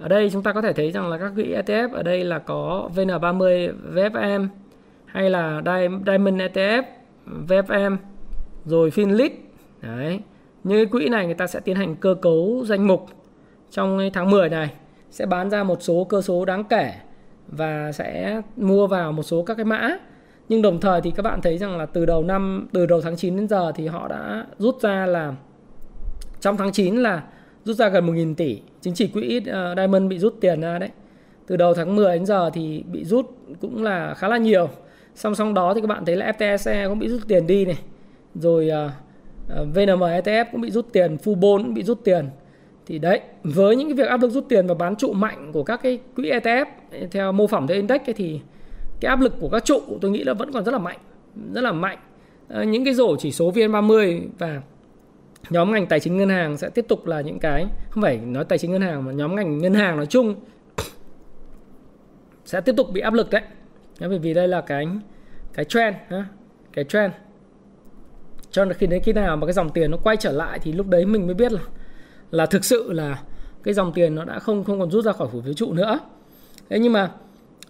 [SPEAKER 1] ở đây chúng ta có thể thấy rằng là các quỹ ETF ở đây là có VN30 VFM hay là Diamond ETF VFM rồi Finlit đấy. Những cái quỹ này người ta sẽ tiến hành cơ cấu danh mục. Trong tháng 10 này sẽ bán ra một số cơ số đáng kể và sẽ mua vào một số các cái mã. Nhưng đồng thời thì các bạn thấy rằng là từ đầu năm, từ đầu tháng 9 đến giờ thì họ đã rút ra là trong tháng 9 là rút ra gần 1.000 tỷ. Chính chỉ quỹ uh, Diamond bị rút tiền ra đấy. Từ đầu tháng 10 đến giờ thì bị rút cũng là khá là nhiều. Song song đó thì các bạn thấy là FTSE cũng bị rút tiền đi này. Rồi ờ, ờ, uh, VNM ETF cũng bị rút tiền Fubon cũng bị rút tiền. Thì đấy với những cái việc áp lực rút tiền và bán trụ mạnh của các cái quỹ ETF theo mô phỏng theo index ấy, thì cái áp lực của các trụ tôi nghĩ là vẫn còn rất là mạnh rất là mạnh. Những cái rổ chỉ số VN30 và nhóm ngành tài chính ngân hàng sẽ tiếp tục là những cái không phải nói tài chính ngân hàng mà nhóm ngành ngân hàng nói chung sẽ tiếp tục bị áp lực đấy. Bởi vì đây là cái cái trend cái trend. Cho nên khi đến khi nào mà cái dòng tiền nó quay trở lại thì lúc đấy mình mới biết là là thực sự là cái dòng tiền nó đã không không còn rút ra khỏi phủ phiếu trụ nữa. Thế nhưng mà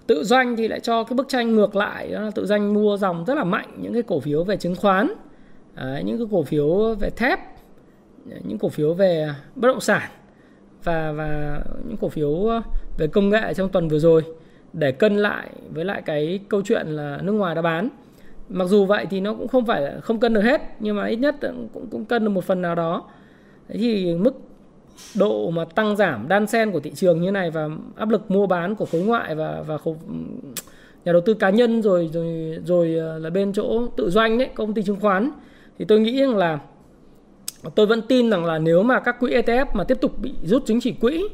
[SPEAKER 1] tự doanh thì lại cho cái bức tranh ngược lại đó là tự doanh mua dòng rất là mạnh những cái cổ phiếu về chứng khoán à, những cái cổ phiếu về thép những cổ phiếu về bất động sản và và những cổ phiếu ờ, về công nghệ trong tuần vừa rồi để cân lại với lại cái câu chuyện là nước ngoài đã bán. Mặc dù vậy thì nó cũng không phải là không cân được hết nhưng mà ít nhất cũng cũng cân được một phần nào đó. Thế thì mức độ mà tăng giảm đan sen của thị trường như này và áp lực mua bán của khối ngoại và và khối, nhà đầu tư cá nhân rồi rồi rồi ờ, là bên chỗ tự doanh đấy công ty chứng khoán thì tôi nghĩ rằng là tôi vẫn tin rằng là nếu mà các quỹ ETF mà tiếp tục bị rút chứng chỉ quỹ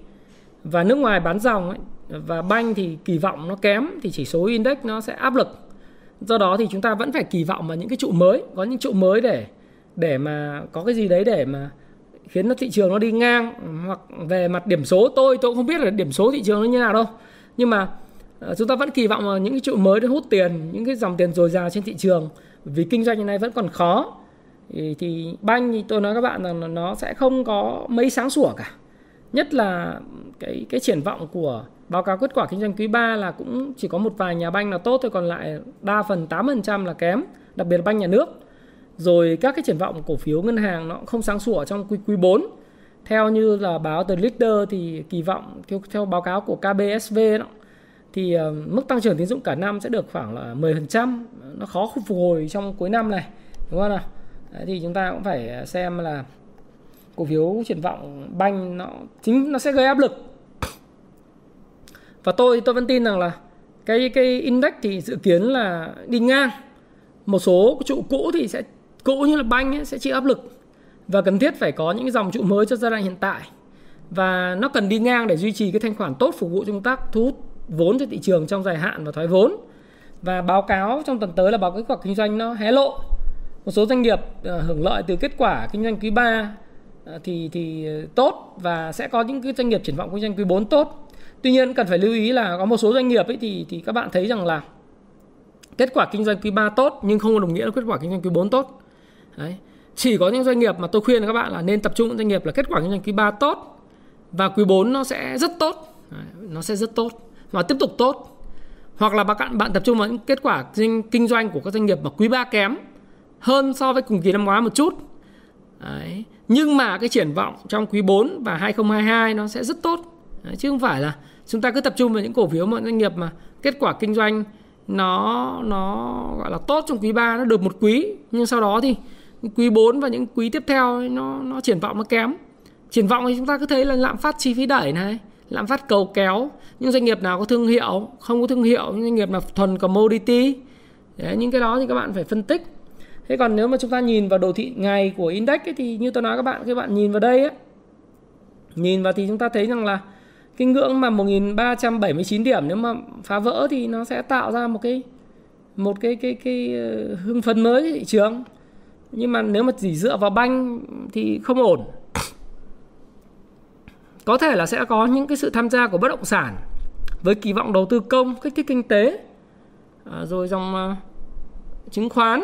[SPEAKER 1] và nước ngoài bán dòng ấy, và banh thì kỳ vọng nó kém thì chỉ số index nó sẽ áp lực. Do đó thì chúng ta vẫn phải kỳ vọng vào những cái trụ mới có những trụ mới để để mà có cái gì đấy để mà khiến nó thị trường nó đi ngang. Hoặc về mặt điểm số tôi tôi cũng không biết là điểm số thị trường nó như nào đâu. Nhưng mà ờ, chúng ta vẫn kỳ vọng vào những cái trụ mới để hút tiền những cái dòng tiền dồi dào trên thị trường. Vì kinh doanh như này vẫn còn khó thì, thì banh thì tôi nói các bạn rằng là nó sẽ không có mấy sáng sủa cả. Nhất là cái cái triển vọng của báo cáo kết quả kinh doanh quý 3 là cũng chỉ có một vài nhà banh là tốt thôi còn lại đa phần 8% là kém đặc biệt là banh nhà nước. Rồi các cái triển vọng cổ phiếu ngân hàng nó không sáng sủa trong quý quý 4 theo như là báo từ Leader thì kỳ vọng theo, theo báo cáo của KBSV đó, thì uh, mức tăng trưởng tín dụng cả năm sẽ được khoảng là 10% nó khó phục hồi trong cuối năm này đúng không nào? Đấy, thì chúng ta cũng phải à, xem là cổ phiếu triển vọng banh nó chính nó sẽ gây áp lực. Và tôi tôi vẫn tin rằng là cái cái index thì dự kiến là đi ngang. Một số trụ cũ thì sẽ cũ như là banh ấy, sẽ chịu áp lực. Và cần thiết phải có những cái dòng trụ mới cho giai đoạn hiện tại. Và nó cần đi ngang để duy trì cái thanh khoản tốt phục vụ công tác thu hút vốn cho thị trường trong dài hạn và thoái vốn. Và báo cáo trong tuần tới là báo kết quả kinh doanh nó hé lộ một số doanh nghiệp ờ, hưởng lợi từ kết quả kinh doanh quý 3 ờ, thì thì ờ, tốt và sẽ có những cái doanh nghiệp triển vọng kinh doanh quý 4 tốt. Tuy nhiên cần phải lưu ý là có một số doanh nghiệp ấy thì thì các bạn thấy rằng là kết quả kinh doanh quý 3 tốt nhưng không đồng nghĩa là kết quả kinh doanh quý 4 tốt. Đấy. Chỉ có những doanh nghiệp mà tôi khuyên các bạn là nên tập trung những doanh nghiệp là kết quả kinh doanh quý 3 tốt và quý 4 nó sẽ rất tốt. Đấy, nó sẽ rất tốt và tiếp tục tốt. Hoặc là bạn bạn tập trung vào những kết quả kinh doanh của các doanh nghiệp mà quý 3 kém hơn so với cùng kỳ năm ngoái một chút. Đấy. Nhưng mà cái triển vọng trong quý 4 và 2022 nó sẽ rất tốt. Đấy, chứ không phải là chúng ta cứ tập trung vào những cổ phiếu mà doanh nghiệp mà kết quả kinh doanh nó nó gọi là tốt trong quý 3 nó được một quý nhưng sau đó thì quý 4 và những quý tiếp theo nó nó triển vọng nó kém. Triển vọng thì chúng ta cứ thấy là lạm phát chi phí đẩy này, lạm phát cầu kéo, những doanh nghiệp nào có thương hiệu, không có thương hiệu, những doanh nghiệp mà thuần commodity. Đấy, những cái đó thì các bạn phải phân tích thế còn nếu mà chúng ta nhìn vào đồ thị ngày của index ấy, thì như tôi nói các bạn các bạn nhìn vào đây ấy, nhìn vào thì chúng ta thấy rằng là cái ngưỡng mà 1379 điểm nếu mà phá vỡ thì nó sẽ tạo ra một cái một cái cái cái cái hưng phấn mới thị trường. Nhưng mà nếu mà chỉ dựa vào banh thì không ổn. Có thể là sẽ có những cái sự tham gia của bất động sản với kỳ vọng đầu tư công kích thích kinh tế à, rồi dòng uh, chứng khoán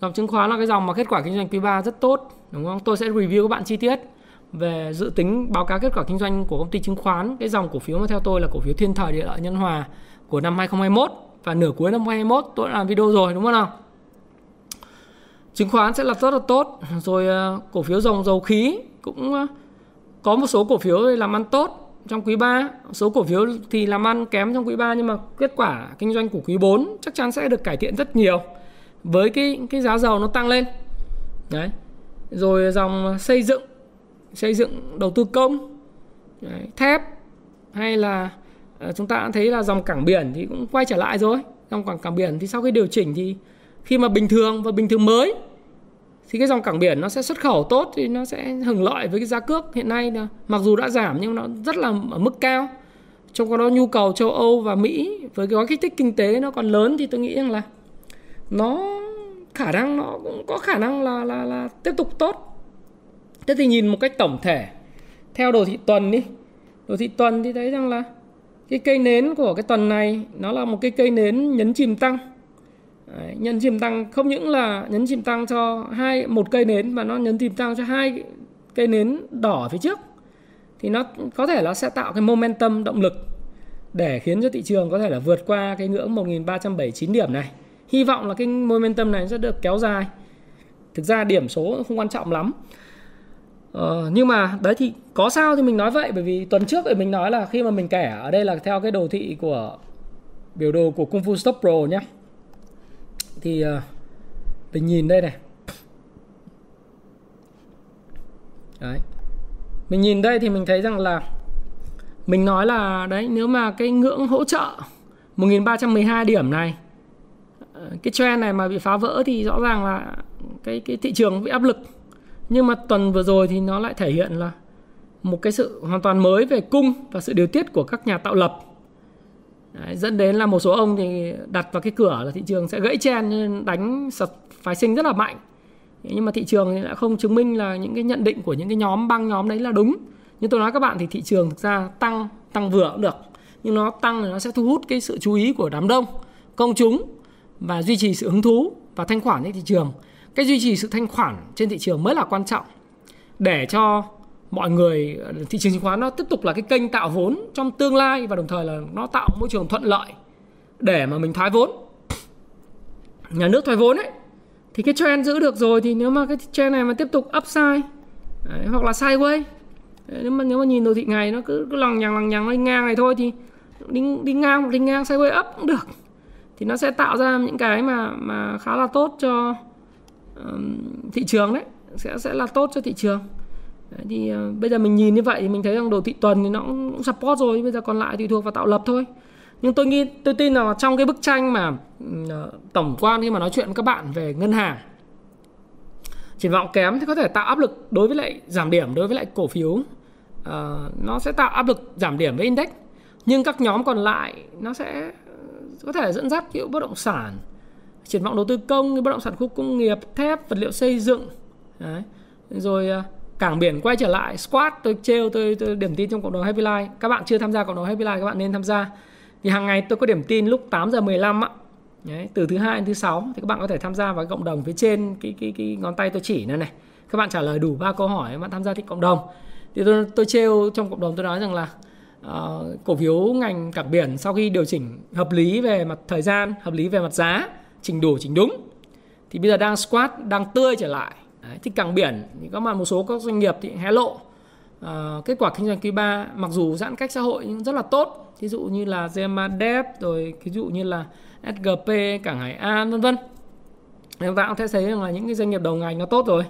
[SPEAKER 1] dòng chứng khoán là cái dòng mà kết quả kinh doanh quý 3 rất tốt, đúng không? Tôi sẽ review các bạn chi tiết về dự tính báo cáo kết quả kinh doanh của công ty chứng khoán. Cái dòng cổ phiếu mà theo tôi là cổ phiếu thiên thời địa lợi nhân hòa của năm 2021 và nửa cuối năm 2021 tôi đã làm video rồi, đúng không nào? Chứng khoán sẽ là rất là tốt. Rồi ờ, cổ phiếu dòng dầu khí cũng ờ, có một số cổ phiếu làm ăn tốt trong quý 3 số cổ phiếu thì làm ăn kém trong quý 3 nhưng mà kết quả kinh doanh của quý 4 chắc chắn sẽ được cải thiện rất nhiều với cái cái giá dầu nó tăng lên. Đấy. Rồi dòng xây dựng xây dựng đầu tư công đấy, thép hay là à, chúng ta cũng thấy là dòng cảng biển thì cũng quay trở lại rồi. Dòng cảng cảng biển thì sau khi điều chỉnh thì khi mà bình thường và bình thường mới thì cái dòng cảng biển nó sẽ xuất khẩu tốt thì nó sẽ hưởng lợi với cái giá cước hiện nay là mặc dù đã giảm nhưng nó rất là ở mức cao. Trong đó nhu cầu châu Âu và Mỹ với cái gói kích thích kinh tế nó còn lớn thì tôi nghĩ rằng là nó khả năng nó cũng có khả năng là là là tiếp tục tốt. Thế thì nhìn một cách tổng thể theo đồ thị tuần đi. Đồ thị tuần thì thấy rằng là cái cây nến của cái tuần này nó là một cái cây nến nhấn chìm tăng. Đấy, nhấn chìm tăng không những là nhấn chìm tăng cho hai một cây nến mà nó nhấn chìm tăng cho hai cây nến đỏ phía trước. Thì nó có thể nó sẽ tạo cái momentum động lực để khiến cho thị trường có thể là vượt qua cái ngưỡng 1379 điểm này hy vọng là cái momentum này sẽ được kéo dài. Thực ra điểm số không quan trọng lắm. Ờ, nhưng mà đấy thì có sao thì mình nói vậy bởi vì tuần trước thì mình nói là khi mà mình kể ở đây là theo cái đồ thị của biểu đồ của Kung Fu Stop Pro nhé thì uh, mình nhìn đây này. Đấy. Mình nhìn đây thì mình thấy rằng là mình nói là đấy nếu mà cái ngưỡng hỗ trợ 1312 điểm này cái trend này mà bị phá vỡ thì rõ ràng là cái cái thị trường bị áp lực. Nhưng mà tuần vừa rồi thì nó lại thể hiện là một cái sự hoàn toàn mới về cung và sự điều tiết của các nhà tạo lập. Đấy, dẫn đến là một số ông thì đặt vào cái cửa là thị trường sẽ gãy chen đánh sập phái sinh rất là mạnh. Nhưng mà thị trường thì đã không chứng minh là những cái nhận định của những cái nhóm băng nhóm đấy là đúng. Như tôi nói các bạn thì thị trường thực ra tăng tăng vừa cũng được. Nhưng nó tăng thì nó sẽ thu hút cái sự chú ý của đám đông công chúng và duy trì sự hứng thú và thanh khoản trên thị trường. Cái duy trì sự thanh khoản trên thị trường mới là quan trọng để cho mọi người thị trường chứng khoán nó tiếp tục là cái kênh tạo vốn trong tương lai và đồng thời là nó tạo môi trường thuận lợi để mà mình thoái vốn. Nhà nước thoái vốn ấy thì cái trend giữ được rồi thì nếu mà cái trend này mà tiếp tục upside đấy, hoặc là sideways đấy, nếu mà nếu mà nhìn đồ thị ngày nó cứ, cứ lằng nhằng lằng nhằng lên ngang này thôi thì đi đi ngang hoặc đi ngang sideways up cũng được thì nó sẽ tạo ra những cái mà mà khá là tốt cho um, thị trường đấy. Sẽ sẽ là tốt cho thị trường. Đấy, thì uh, bây giờ mình nhìn như vậy thì mình thấy rằng đồ thị tuần thì nó cũng support rồi. Bây giờ còn lại tùy thuộc vào tạo lập thôi. Nhưng tôi nghĩ tôi tin là trong cái bức tranh mà uh, tổng quan khi mà nói chuyện với các bạn về ngân hàng triển vọng kém thì có thể tạo áp lực đối với lại giảm điểm đối với lại cổ phiếu. Uh, nó sẽ tạo áp lực giảm điểm với index. Nhưng các nhóm còn lại nó sẽ có thể dẫn dắt kiểu bất động sản triển vọng đầu tư công bất động sản khu công nghiệp thép vật liệu xây dựng. Đấy. rồi à, cảng biển quay trở lại squat tôi trêu tôi, tôi điểm tin trong cộng đồng Happy Life. Các bạn chưa tham gia cộng đồng Happy Life các bạn nên tham gia. Vì hàng ngày tôi có điểm tin lúc 8 giờ 15 á Đấy, từ thứ hai đến thứ sáu thì các bạn có thể tham gia vào cộng đồng phía trên cái cái cái ngón tay tôi chỉ này này. Các bạn trả lời đủ ba câu hỏi các bạn tham gia thì cộng đồng. Thì tôi tôi trêu trong cộng đồng tôi nói rằng là uh, cổ phiếu ngành cảng biển sau khi điều chỉnh hợp lý về mặt thời gian hợp lý về mặt giá chỉnh đủ chỉnh đúng thì bây giờ đang squat đang tươi trở lại. Đấy, thì cảng biển thì có mà một số các doanh nghiệp thì hé lộ. Uh, kết quả kinh doanh quý 3 mặc dù giãn cách xã hội nhưng rất là tốt. Ví dụ như là Zemadep rồi ví dụ như là SGP cảng Hải An vân vân. Chúng ta cũng sẽ thấy rằng là những cái doanh nghiệp đầu ngành nó tốt rồi.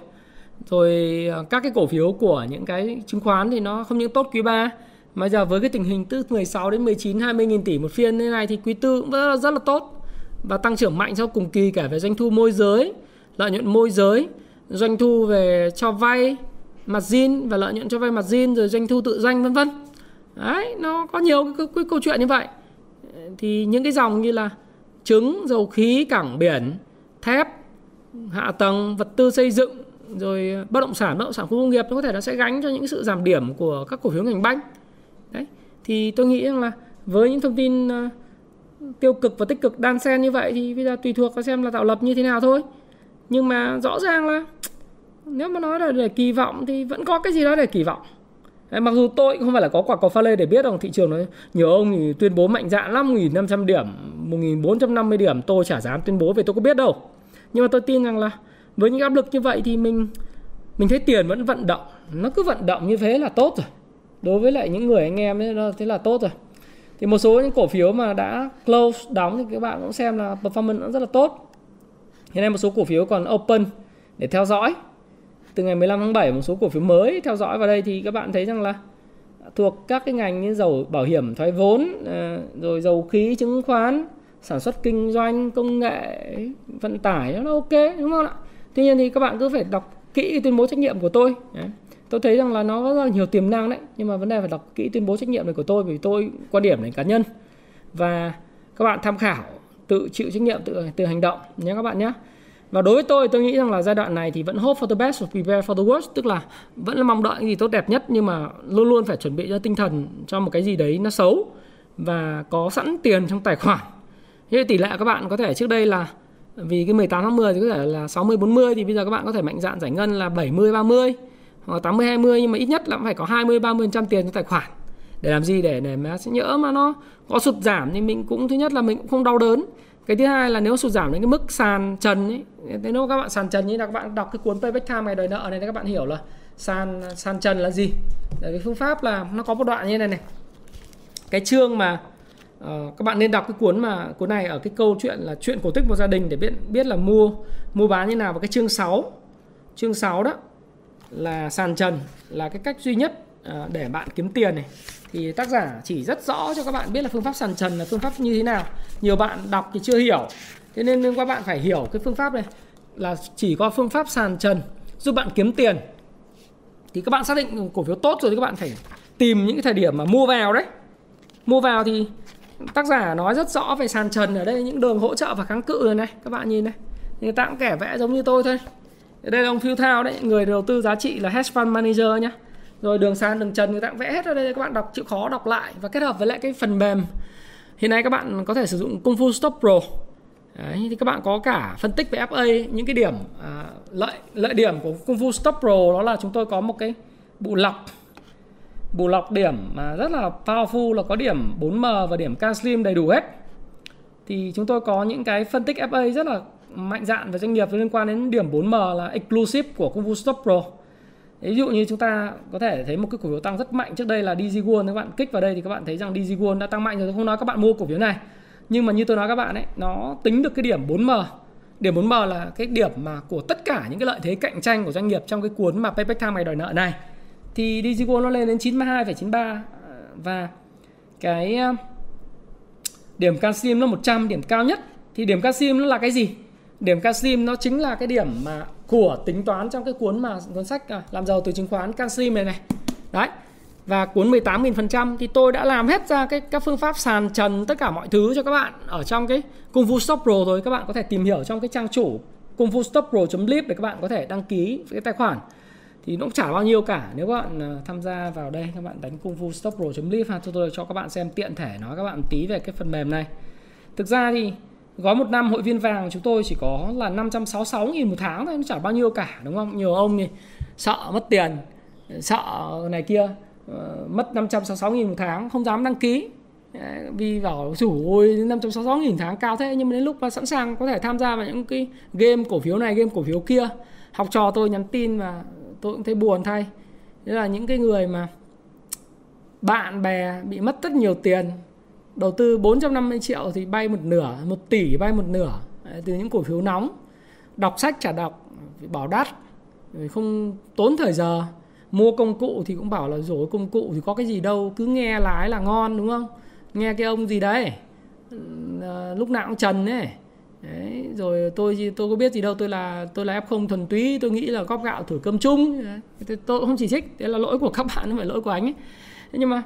[SPEAKER 1] Rồi ờ, các cái cổ phiếu của những cái chứng khoán thì nó không những tốt quý 3 mà giờ với cái tình hình từ 16 đến 19 20 nghìn tỷ một phiên như này thì quý tư cũng rất là, rất là tốt và tăng trưởng mạnh sau cùng kỳ cả về doanh thu môi giới, lợi nhuận môi giới, doanh thu về cho vay, mặt zin và lợi nhuận cho vay mặt zin rồi doanh thu tự doanh vân vân. Đấy, nó có nhiều cái, cái, cái câu chuyện như vậy. Thì những cái dòng như là trứng, dầu khí, cảng biển, thép, hạ tầng, vật tư xây dựng rồi bất động sản, bất động sản khu công nghiệp nó có thể nó sẽ gánh cho những sự giảm điểm của các cổ phiếu ngành banh. Đấy. Thì tôi nghĩ rằng là với những thông tin uh, tiêu cực và tích cực đan xen như vậy thì bây giờ tùy thuộc vào xem là tạo lập như thế nào thôi. Nhưng mà rõ ràng là nếu mà nói là để kỳ vọng thì vẫn có cái gì đó để kỳ vọng. Đấy, mặc dù tôi cũng không phải là có quả cầu pha lê để biết rằng thị trường nó nhiều ông thì tuyên bố mạnh dạn 5.500 điểm 1.450 điểm tôi chả dám tuyên bố về tôi có biết đâu. Nhưng mà tôi tin rằng là với những áp lực như vậy thì mình mình thấy tiền vẫn vận động nó cứ vận động như thế là tốt rồi đối với lại những người anh em ấy thế là tốt rồi. Thì một số những cổ phiếu mà đã close đóng thì các bạn cũng xem là performance nó rất là tốt. Hiện nay một số cổ phiếu còn open để theo dõi. Từ ngày 15 tháng 7 một số cổ phiếu mới theo dõi vào đây thì các bạn thấy rằng là thuộc các cái ngành như dầu bảo hiểm, thoái vốn ờ, rồi dầu khí, chứng khoán, sản xuất kinh doanh, công nghệ, vận tải, nó ok, đúng không ạ? Tuy nhiên thì các bạn cứ phải đọc kỹ tuyên bố trách nhiệm của tôi tôi thấy rằng là nó rất là nhiều tiềm năng đấy, nhưng mà vấn đề phải đọc kỹ tuyên bố trách nhiệm này của tôi vì tôi, quan điểm này cá nhân. Và các bạn tham khảo, tự chịu trách nhiệm tự tự hành động nhé các bạn nhé. Và đối với tôi tôi nghĩ rằng là giai đoạn này thì vẫn hope for the best và prepare for the worst, tức là vẫn là mong đợi cái gì tốt đẹp nhất, nhưng mà luôn luôn phải chuẩn bị cho tinh thần cho một cái gì đấy nó xấu và có sẵn tiền trong tài khoản. Như tỷ lệ các bạn có thể trước đây là, vì cái 18 tháng 10 thì có thể là 60 40 thì bây giờ các bạn có thể mạnh dạn giải ngân là 70 30 hoặc 80 20 nhưng mà ít nhất là cũng phải có 20 30% tiền trong tài khoản. Để làm gì? Để để mà nhỡ mà nó có sụt giảm thì mình cũng thứ nhất là mình cũng không đau đớn. Cái thứ hai là nếu sụt giảm đến cái mức sàn trần ấy thế nếu các bạn sàn trần như là các bạn đọc cái cuốn payback time ngày đời nợ này các bạn hiểu là sàn sàn trần là gì? Để cái phương pháp là nó có một đoạn như này này. Cái chương mà uh, các bạn nên đọc cái cuốn mà cuốn này ở cái câu chuyện là chuyện cổ tích một gia đình để biết biết là mua mua bán như nào. Và cái chương 6 chương 6 đó là sàn trần là cái cách duy nhất à, để bạn kiếm tiền này. Thì tác giả chỉ rất rõ cho các bạn biết là phương pháp sàn trần là phương pháp như thế nào. Nhiều bạn đọc thì chưa hiểu. Thế nên các bạn phải hiểu cái phương pháp này là chỉ có phương pháp sàn trần giúp bạn kiếm tiền. Thì các bạn xác định cổ phiếu tốt rồi thì các bạn phải tìm những cái thời điểm mà mua vào đấy. Mua vào thì tác giả nói rất rõ về sàn trần ở đây, những đường hỗ trợ và kháng cự rồi này, các bạn nhìn này. Người ta cũng kẻ vẽ giống như tôi thôi đây là ông Phil Thao đấy người đầu tư giá trị là hedge fund manager nhá. Rồi đường sàn đường trần người ta cũng vẽ hết ở đây các bạn đọc chịu khó đọc lại và kết hợp với lại cái phần mềm. Hiện nay các bạn có thể sử dụng Kung Fu Stop Pro. Đấy, thì các bạn có cả phân tích về FA những cái điểm à, lợi lợi điểm của Kung Fu Stop Pro đó là chúng tôi có một cái bộ lọc. Bộ lọc điểm mà rất là powerful là có điểm 4M và điểm k slim đầy đủ hết. Thì chúng tôi có những cái phân tích FA rất là mạnh dạn về doanh nghiệp liên quan đến điểm 4M là exclusive của Kung Fu Stop Pro. Ví dụ như chúng ta có thể thấy một cái cổ phiếu tăng rất mạnh trước đây là DG World các bạn kích vào đây thì các bạn thấy rằng DG World đã tăng mạnh rồi. Tôi không nói các bạn mua cổ phiếu này nhưng mà như tôi nói các bạn ấy nó tính được cái điểm 4M điểm 4M là cái điểm mà của tất cả những cái lợi thế cạnh tranh của doanh nghiệp trong cái cuốn mà Payback Time ngày đòi nợ này. Thì DG World nó lên đến 92,93 và cái ờ, điểm calcium nó 100 điểm cao nhất. Thì điểm calcium nó là cái gì? Điểm calcium nó chính là cái điểm mà của tính toán trong cái cuốn mà cuốn sách à, làm giàu từ chứng khoán calcium này này. Đấy, và cuốn 18.000% thì tôi đã làm hết ra cái, các phương pháp sàn trần tất cả mọi thứ cho các bạn ở trong cái Kung Fu Stop Pro rồi các bạn có thể tìm hiểu trong cái trang chủ Kung Fu Stop Pro.lip để các bạn có thể đăng ký cái tài khoản. Thì nó cũng chả bao nhiêu cả. Nếu các bạn à, tham gia vào đây, các bạn đánh Kung Fu Stop Pro.lip ha cho tôi cho các bạn xem tiện thể nói các bạn tí về cái phần mềm này. Thực ra thì gói một năm hội viên vàng chúng tôi chỉ có là 566 nghìn một tháng thôi, nó chả bao nhiêu cả, đúng không? Nhiều ông thì sợ mất tiền, sợ này kia ờ, mất 566 nghìn một tháng, không dám đăng ký. Vì bảo chủ ôi 566 nghìn tháng cao thế, nhưng mà đến lúc mà sẵn sàng có thể tham gia vào những cái game cổ phiếu này, game cổ phiếu kia. Học trò tôi nhắn tin và tôi cũng thấy buồn thay. Đấy là những cái người mà bạn bè bị mất rất nhiều tiền đầu tư 450 triệu thì bay một nửa một tỷ bay một nửa. Từ những cổ phiếu nóng. Đọc sách chả đọc bảo đắt không tốn thời giờ. Mua công cụ thì cũng bảo là rồi công cụ thì có cái gì đâu cứ nghe lái là ngon đúng không? Nghe cái ông gì đấy à, lúc nào cũng trần ấy. Đấy, rồi tôi tôi có biết gì đâu tôi là tôi là f không thuần túy tôi nghĩ là góp gạo thổi cơm chung. Tôi, tôi không chỉ trích đấy là lỗi của các bạn không phải lỗi của anh ấy. Thế nhưng mà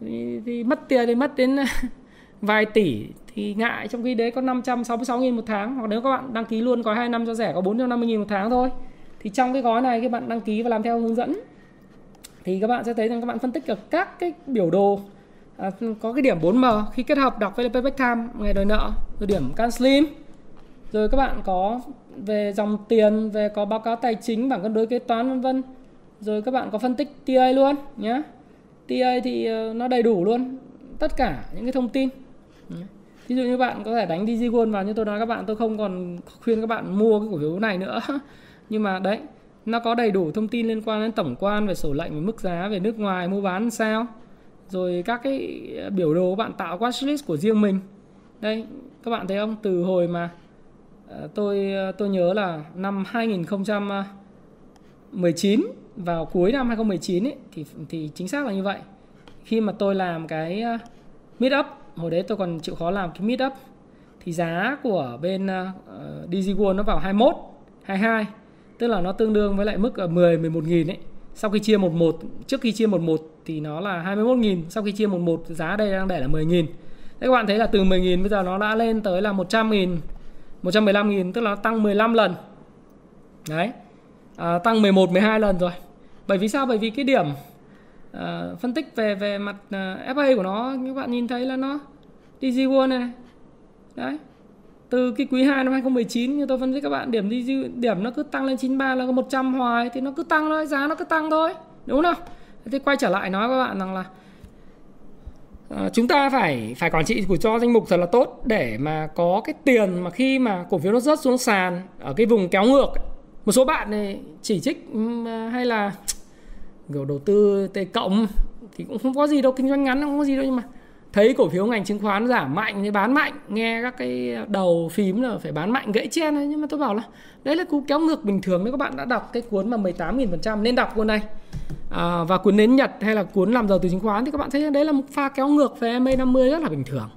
[SPEAKER 1] thì, thì mất tiền thì mất đến vài tỷ. Thì ngại trong khi đấy có 566 nghìn một tháng. Hoặc nếu các bạn đăng ký luôn gói 2 năm cho rẻ có 450 nghìn một tháng thôi. Thì trong cái gói này các bạn đăng ký và làm theo hướng dẫn thì các bạn sẽ thấy rằng các bạn phân tích được các cái biểu đồ. À, có cái điểm 4M khi kết hợp đọc với payback time ngày đòi nợ rồi điểm can slim rồi các bạn có về dòng tiền về có báo cáo tài chính bảng cân đối kế toán vân vân. Rồi các bạn có phân tích TA luôn nhé TA thì ờ, nó đầy đủ luôn, tất cả những cái thông tin. Ví dụ như bạn có thể đánh DG Gold vào như tôi nói, các bạn, tôi không còn khuyên các bạn mua cái cổ phiếu này nữa. Nhưng mà đấy, nó có đầy đủ thông tin liên quan đến tổng quan về sổ lệnh, về mức giá, về nước ngoài, mua bán sao. Rồi các cái ờ, biểu đồ bạn tạo watchlist của riêng mình. Đây các bạn thấy không? Từ hồi mà ờ, tôi tôi nhớ là năm 2019 vào cuối năm 2019 ấy, thì thì chính xác là như vậy. Khi mà tôi làm cái ờ, meet up hồi đấy tôi còn chịu khó làm cái meet up thì giá của bên ờ, ờ, uh, DigiWorld nó vào 21 22 tức là nó tương đương với lại mức 10 11 nghìn ấy sau khi chia 11 trước khi chia 11 thì nó là 21 nghìn sau khi chia 11 giá đây đang để là 10 nghìn. Thế các bạn thấy là từ 10 nghìn bây giờ nó đã lên tới là 100 nghìn 115 nghìn tức là nó tăng 15 lần. Đấy. À, tăng 11 12 lần rồi bởi vì sao? Bởi vì cái điểm uh, phân tích về về mặt ờ, uh, FA của nó các bạn nhìn thấy là nó DG World này, này. Đấy. Từ cái quý 2 năm 2019 như tôi phân tích các bạn điểm DG điểm nó cứ tăng lên 93 là có 100 hoài thì nó cứ tăng thôi giá nó cứ tăng thôi. Đúng không? Thì quay trở lại nói các bạn rằng là À, chúng ta phải phải quản trị của cho danh mục thật là tốt để mà có cái tiền mà khi mà cổ phiếu nó rớt xuống sàn ở cái vùng kéo ngược một số bạn này chỉ trích ừ, hay là kiểu đầu tư T cộng thì cũng không có gì đâu kinh doanh ngắn không có gì đâu nhưng mà thấy cổ phiếu ngành chứng khoán giảm mạnh thì bán mạnh nghe các cái đầu phím là phải bán mạnh gãy chen ấy. nhưng mà tôi bảo là đấy là cú kéo ngược bình thường nếu các bạn đã đọc cái cuốn mà 18.000% nên đọc cuốn này. À, và cuốn nến Nhật hay là cuốn làm giàu từ chứng khoán thì các bạn thấy đấy là một pha kéo ngược về MA50 rất là bình thường.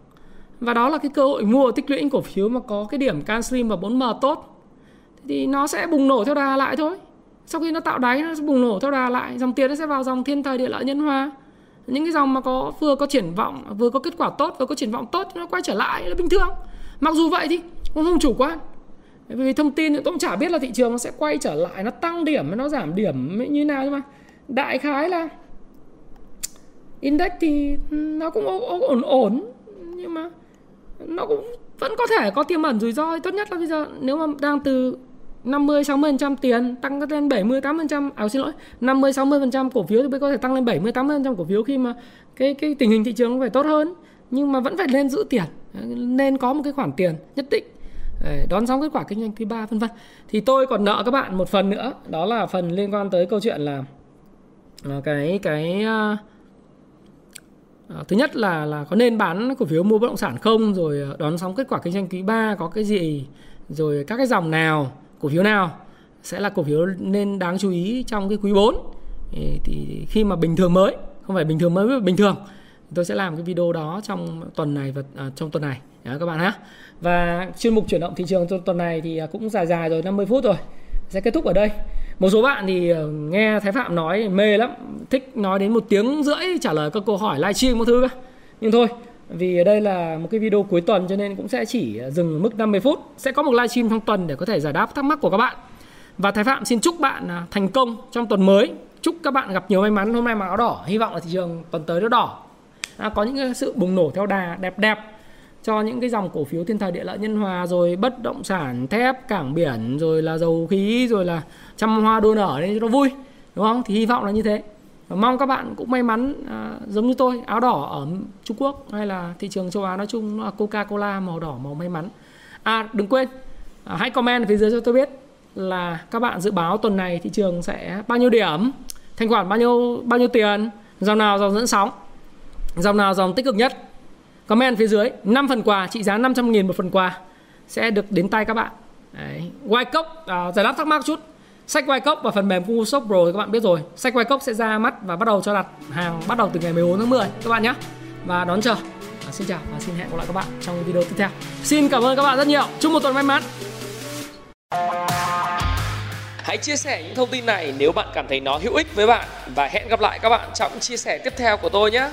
[SPEAKER 1] Và đó là cái cơ hội mua tích lũy cổ phiếu mà có cái điểm canxi và 4M tốt. Thì nó sẽ bùng nổ theo đà lại thôi sau khi nó tạo đáy, nó sẽ bùng nổ theo đà lại, dòng tiền nó sẽ vào dòng thiên thời địa lợi nhân hòa. Những cái dòng mà có, vừa có triển vọng, vừa có kết quả tốt, vừa có triển vọng tốt, nó quay trở lại là bình thường. Mặc dù vậy thì cũng không chủ quan. Vì thông tin tôi cũng chả biết là thị trường nó sẽ quay trở lại, nó tăng điểm, nó giảm điểm như nào nhưng mà đại khái là index thì nó cũng ổn ổn. Nhưng mà nó cũng vẫn có thể có tiềm ẩn rủi ro. Tốt nhất là bây giờ nếu mà đang từ 50 60% tiền tăng lên 70 80% à xin lỗi 50 60% cổ phiếu thì mới có thể tăng lên 70 80% cổ phiếu khi mà cái cái tình hình thị trường phải tốt hơn. Nhưng mà vẫn phải nên giữ tiền nên có một cái khoản tiền nhất định để đón sóng kết quả kinh doanh quý 3 vân vân. Thì tôi còn nợ các bạn một phần nữa đó là phần liên quan tới câu chuyện là à, cái cái uh, À, thứ nhất là là có nên bán cổ phiếu mua bất động sản không rồi à, đón sóng kết quả kinh doanh quý 3 có cái gì rồi các cái dòng nào cổ phiếu nào sẽ là cổ phiếu nên đáng chú ý trong cái quý 4 thì, khi mà bình thường mới không phải bình thường mới bình thường tôi sẽ làm cái video đó trong tuần này và à, trong tuần này. Đó, các bạn ha và chuyên mục chuyển động thị trường tuần này thì à, cũng dài dài rồi 50 phút rồi. Sẽ kết thúc ở đây. Một số bạn thì à, nghe Thái Phạm nói mê lắm thích nói đến một tiếng rưỡi trả lời các câu hỏi livestream một thứ nhưng thôi vì ở đây là một cái video cuối tuần cho nên cũng sẽ chỉ dừng ở mức 50 phút. Sẽ có một livestream trong tuần để có thể giải đáp thắc mắc của các bạn. Và Thái Phạm xin chúc bạn à, thành công trong tuần mới. Chúc các bạn gặp nhiều may mắn. Hôm nay mặc áo đỏ. Hy vọng là thị trường tuần tới nó đỏ. À, có những sự bùng nổ theo đà đẹp đẹp cho những cái dòng cổ phiếu thiên thời địa lợi nhân hòa rồi bất động sản thép cảng biển rồi là dầu khí rồi là trăm hoa đua nở nên cho nó vui. Đúng không? Thì hy vọng là như thế và mong các bạn cũng may mắn à, giống như tôi áo đỏ ở Trung Quốc hay là thị trường châu Á nói chung là Coca Cola màu đỏ màu may mắn. À đừng quên à, hãy comment phía dưới cho tôi biết là các bạn dự báo tuần này thị trường sẽ bao nhiêu điểm thanh khoản bao nhiêu bao nhiêu tiền dòng nào dòng dẫn sóng dòng nào dòng tích cực nhất. Comment phía dưới 5 phần quà trị giá 500 nghìn một phần quà sẽ được đến tay các bạn. Đấy. White Cốc à, giải đáp thắc mắc chút sách quay Cốc và phần mềm Google Shop Pro thì các bạn biết rồi. Sách quay Cốc sẽ ra mắt và bắt đầu cho đặt hàng bắt đầu từ ngày 14 tháng 10 các bạn nhé. Và đón chờ. À, xin chào và xin hẹn gặp lại các bạn trong video tiếp theo. Xin cảm ơn các bạn rất nhiều. Chúc một tuần may mắn.
[SPEAKER 2] Hãy chia sẻ những thông tin này nếu bạn cảm thấy nó hữu ích với bạn. Và hẹn gặp lại các bạn trong chia sẻ tiếp theo của tôi nhé.